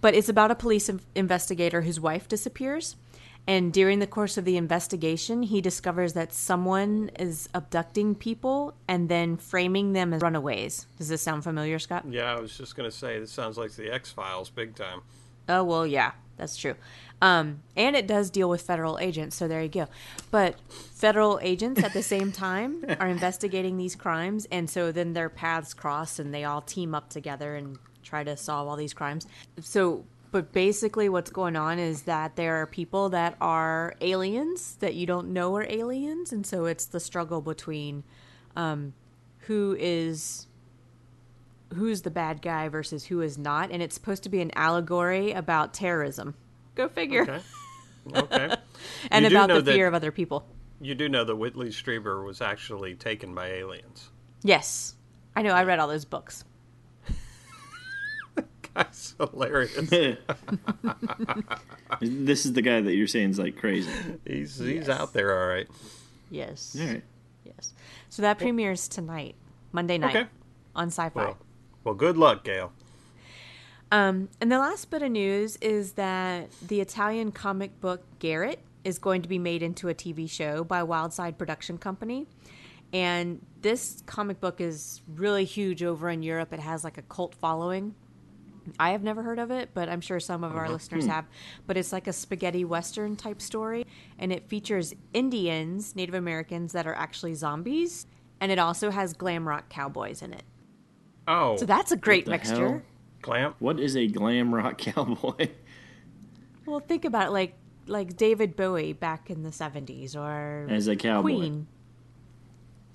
But it's about a police in- investigator whose wife disappears. And during the course of the investigation, he discovers that someone is abducting people and then framing them as runaways. Does this sound familiar, Scott? Yeah, I was just going to say, this sounds like the X Files big time. Oh, well, yeah, that's true. Um, and it does deal with federal agents, so there you go. But federal agents at the same time are investigating these crimes, and so then their paths cross and they all team up together and try to solve all these crimes. So, but basically, what's going on is that there are people that are aliens that you don't know are aliens, and so it's the struggle between um, who is who's the bad guy versus who is not, and it's supposed to be an allegory about terrorism. Go figure. Okay. Okay. and You about the fear of other people. You do know that Whitley Strieber was actually taken by aliens. Yes, I know. I read all those books. That's hilarious. this is the guy that you're saying is like crazy. He's he's out there, all right. Yes. All right. Yes. So that premieres tonight, Monday night, Okay. on Sci-Fi. Well, well, good luck, Gail. Um, and the last bit of news is that the Italian comic book Garrett is going to be made into a TV show by Wildside Production Company. And this comic book is really huge over in Europe. It has like a cult following. I have never heard of it, but I'm sure some of our uh-huh. listeners hmm. have. But it's like a spaghetti western type story, and it features Indians, Native Americans that are actually zombies, and it also has glam rock cowboys in it. Oh, So that's a great mixture. hell? Clamp. What is a glam rock cowboy? Well, think about it, like like David Bowie back in the seventies, or As a cowboy. Queen.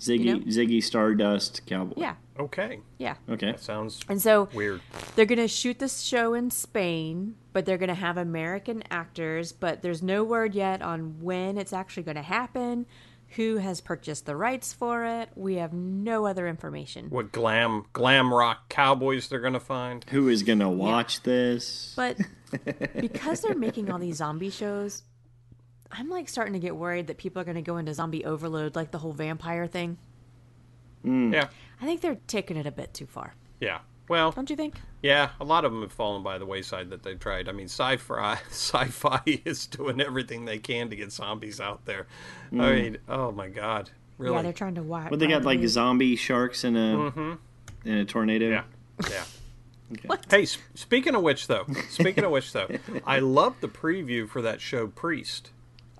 Ziggy You know? Ziggy Stardust cowboy. Yeah, Okay, yeah. Okay. that sounds And so weird. they're gonna shoot this show in Spain, but they're gonna have American actors. But there's no word yet on when it's actually gonna happen. Who has purchased the rights for it? We have no other information. What glam glam rock cowboys they're gonna find? Who is gonna watch this? But because they're making all these zombie shows, I'm like starting to get worried that people are going to go into zombie overload, like the whole vampire thing. Mm. Yeah, I think they're taking it a bit too far. yeah. Well, Don't you think? yeah. A lot of them have fallen by the wayside that they've tried. I mean, sci-fi, sci-fi is doing everything they can to get zombies out there. I mm. mean, oh my god, really? Yeah, they're trying to watch. What they got like zombie sharks in a mm-hmm. in a tornado? Yeah, yeah. okay. Hey, s- speaking of which, though, speaking of which, though, I love the preview for that show, Priest.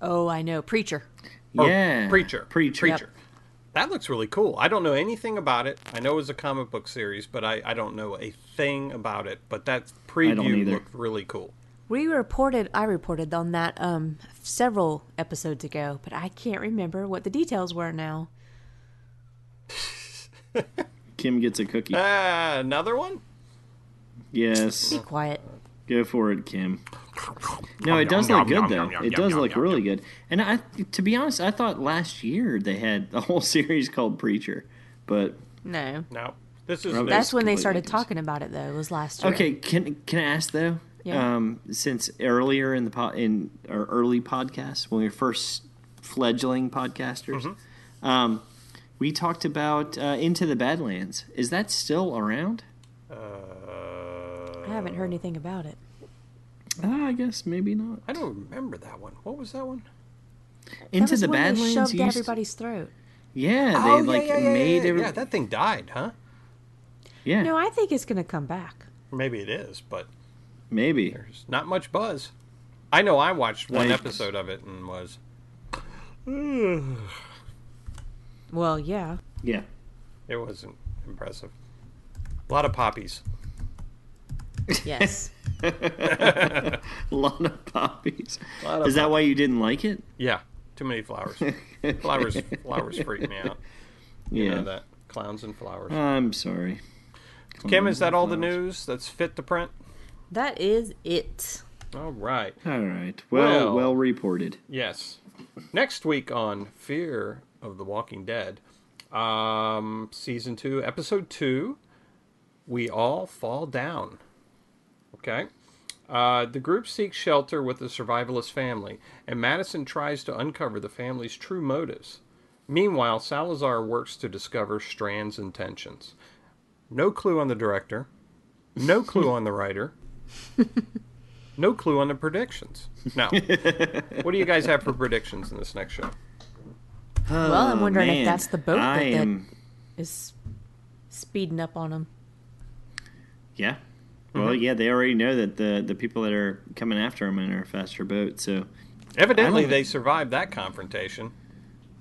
Oh, I know, preacher. Or Yeah. Preacher. Preacher. Preacher. That looks really cool. I don't know anything about it. I know it was a comic book series, but I, I don't know a thing about it. But that preview looked really cool. We reported, I reported on that um several episodes ago, but I can't remember what the details were now. Kim gets a cookie. Ah, another one? yes. Be quiet. Go for it, Kim. No, it does look good though. It does look really good. And I, to be honest, I thought last year they had a whole series called Preacher, but No, No. This is Well, new. that's when they started different. talking about it. Though it was last year. okay. Can can I ask though? Yeah. Um, since earlier in the po- in our early podcast when we were first fledgling podcasters, Mm-hmm. um, we talked about uh, Into the Badlands. Is that still around? I haven't heard anything about it. Uh, I guess maybe not. I don't remember that one. What was that one? Into that was the when Badlands. they shoved used- everybody's throat. Yeah, they oh, like yeah, yeah, yeah, made yeah, every- yeah, that thing died, huh? yeah, No, I think it's gonna come back. Maybe it is, but maybe. there's not much buzz. I know I watched one I- episode of it and was Well, yeah. Yeah. it wasn't impressive. A lot of poppies. Yes. A lot of poppies. lot of Is that why you didn't like it? Yeah, too many flowers. flowers, flowers freak me out. You yeah. know that clowns and flowers. I'm sorry. Kim, is that all the news that's fit to print? that is it. All right. All right. Well, Well- well, reported. Yes. Next week on Fear of the Walking Dead, um, season two, episode two, we all fall down. Okay. Uh, the group seeks shelter with the survivalist family, and Madison tries to uncover the family's true motives. Meanwhile, Salazar works to discover Strand's intentions. No clue on the director, no clue on the writer, no clue on the predictions. Now, what do you guys have for predictions in this next show? well, I'm Oh, wondering man. if that's the boat I that, that am. is speeding up on them. Yeah. Well, Mm-hmm. yeah, they already know that the the people that are coming after them in a faster boat. So Evidently, I don't- they survived that confrontation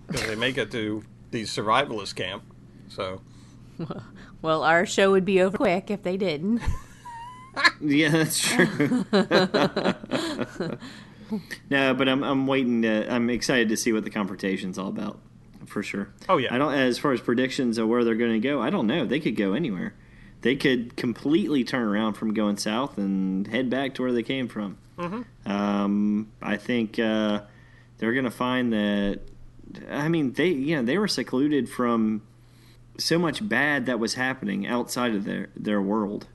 because they make it to the survivalist camp. So, Well, our show would be over quick if they didn't. yeah, that's true. no, but I'm I'm waiting to. I'm excited to see what the confrontation's all about, for sure. Oh, yeah. I don't. As far as predictions of where they're going to go, I don't know. They could go anywhere. They could completely turn around from going south and head back to where they came from. Mm-hmm. Um, I think uh, they're going to find that. I mean, they you know they were secluded from so much bad that was happening outside of their their world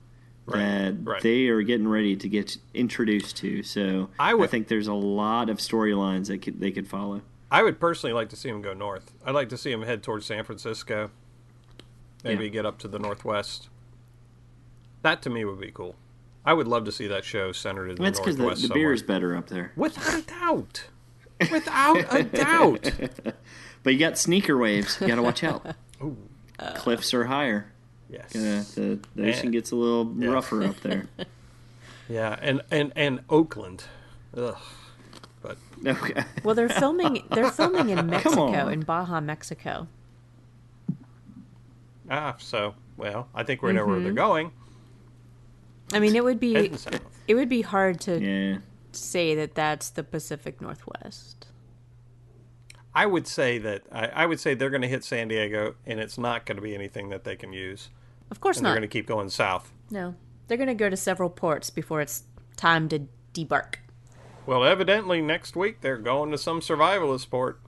that right. they are getting ready to get introduced to. So I would- think there's a lot of storylines that could, they could follow. I would personally like to see them go north. I'd like to see them head towards San Francisco. Maybe Yeah. get up to the northwest. That to me would be cool. I would love to see that show centered in the That's because northwest. the, the beer is better up there. Without a doubt. Without a doubt. But you got sneaker waves. You got to watch out. Cliffs are higher. Yes. Uh, the, the ocean And- gets a little Yeah. rougher up there. Yeah, and and and Oakland. Ugh. But Okay. Well, they're filming. They're filming in Mexico, in Baja, Mexico. ah, so well, I think we know where Mm-hmm. they're going. I mean, it would be it would be hard to Yeah. say that that's the Pacific Northwest. I would say that I, I would say they're going to hit San Diego, and it's not going to be anything that they can use. Of course And they're going to keep going south. No, they're going to go to several ports before it's time to debark. Well, evidently next week they're going to some survivalist port.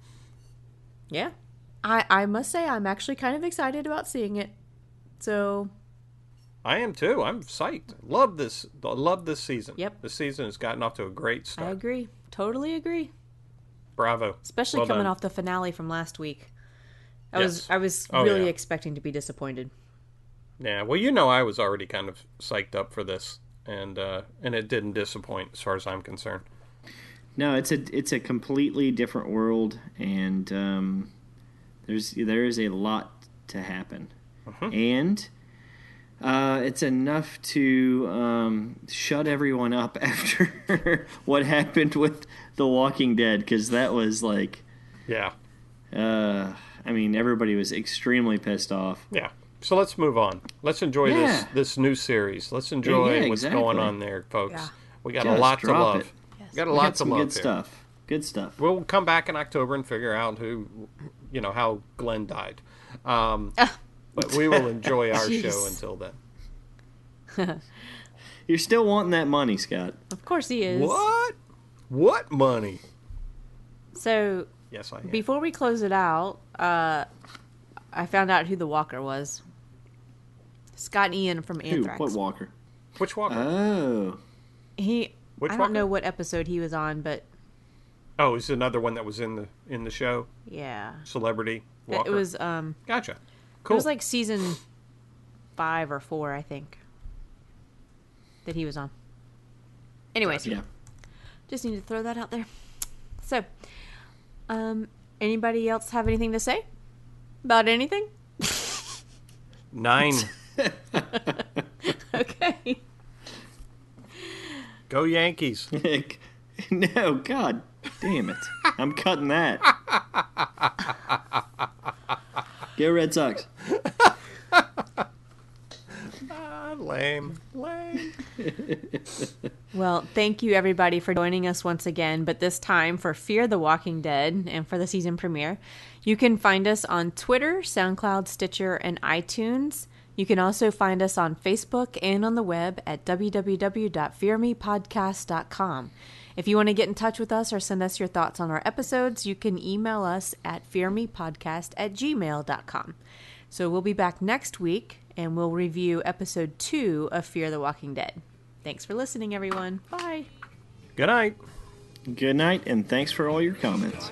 Yeah, I I must say I'm actually kind of excited about seeing it. So I am too. I'm psyched. Love this. Love this season. Yep. The season has gotten off to a great start. I agree, totally agree. Bravo. Especially Well coming done. off the finale from last week. I Yes. was I was Oh, really yeah. expecting to be disappointed. Yeah. Well, you know, I was already kind of psyched up for this, and uh, and it didn't disappoint as far as I'm concerned. No, it's a it's a completely different world, and um, there's there is a lot to happen, and uh, it's enough to um, shut everyone up after what happened with The Walking Dead because that was like, Yeah. uh, I mean, everybody was extremely pissed off. Yeah. So let's move on. Let's enjoy this Yeah. this new series. Let's enjoy yeah, what's exactly. going on there, folks. Yeah. We got a lot to love. it. We got a We lot to love good here. stuff. Good stuff. We'll come back in October and figure out who, you know, how Glenn died. Um, but we will enjoy our show until then. You're still wanting that money, Scott. Of course he is. What? What money? So Yes, I am. before we close it out, uh, I found out who the Walker was. Scott Ian from Anthrax. Who? Anthrax. What Walker? Which Walker? Oh, He. Which I don't Walker? know what episode he was on, but oh, it's another one that was in the in the show. yeah, Celebrity Walker. it was. Um, gotcha. It was like season five or four, I think, that he was on. Anyways, yeah. just need to throw that out there. So, um, anybody else have anything to say about anything? nine. okay. Go Yankees. no, God damn it. I'm cutting that. Go Red Sox. Ah, lame. Lame. Well, thank you everybody for joining us once again, but this time for Fear the Walking Dead and for the season premiere. You can find us on Twitter, SoundCloud, Stitcher, and iTunes. You can also find us on Facebook and on the web at www.fearmepodcast.com. If you want to get in touch with us or send us your thoughts on our episodes, you can email us at fearmepodcast at gmail.com. So we'll be back next week and we'll review episode two of Fear the Walking Dead. Thanks for listening, everyone. Bye. Good night. Good night, and thanks for all your comments.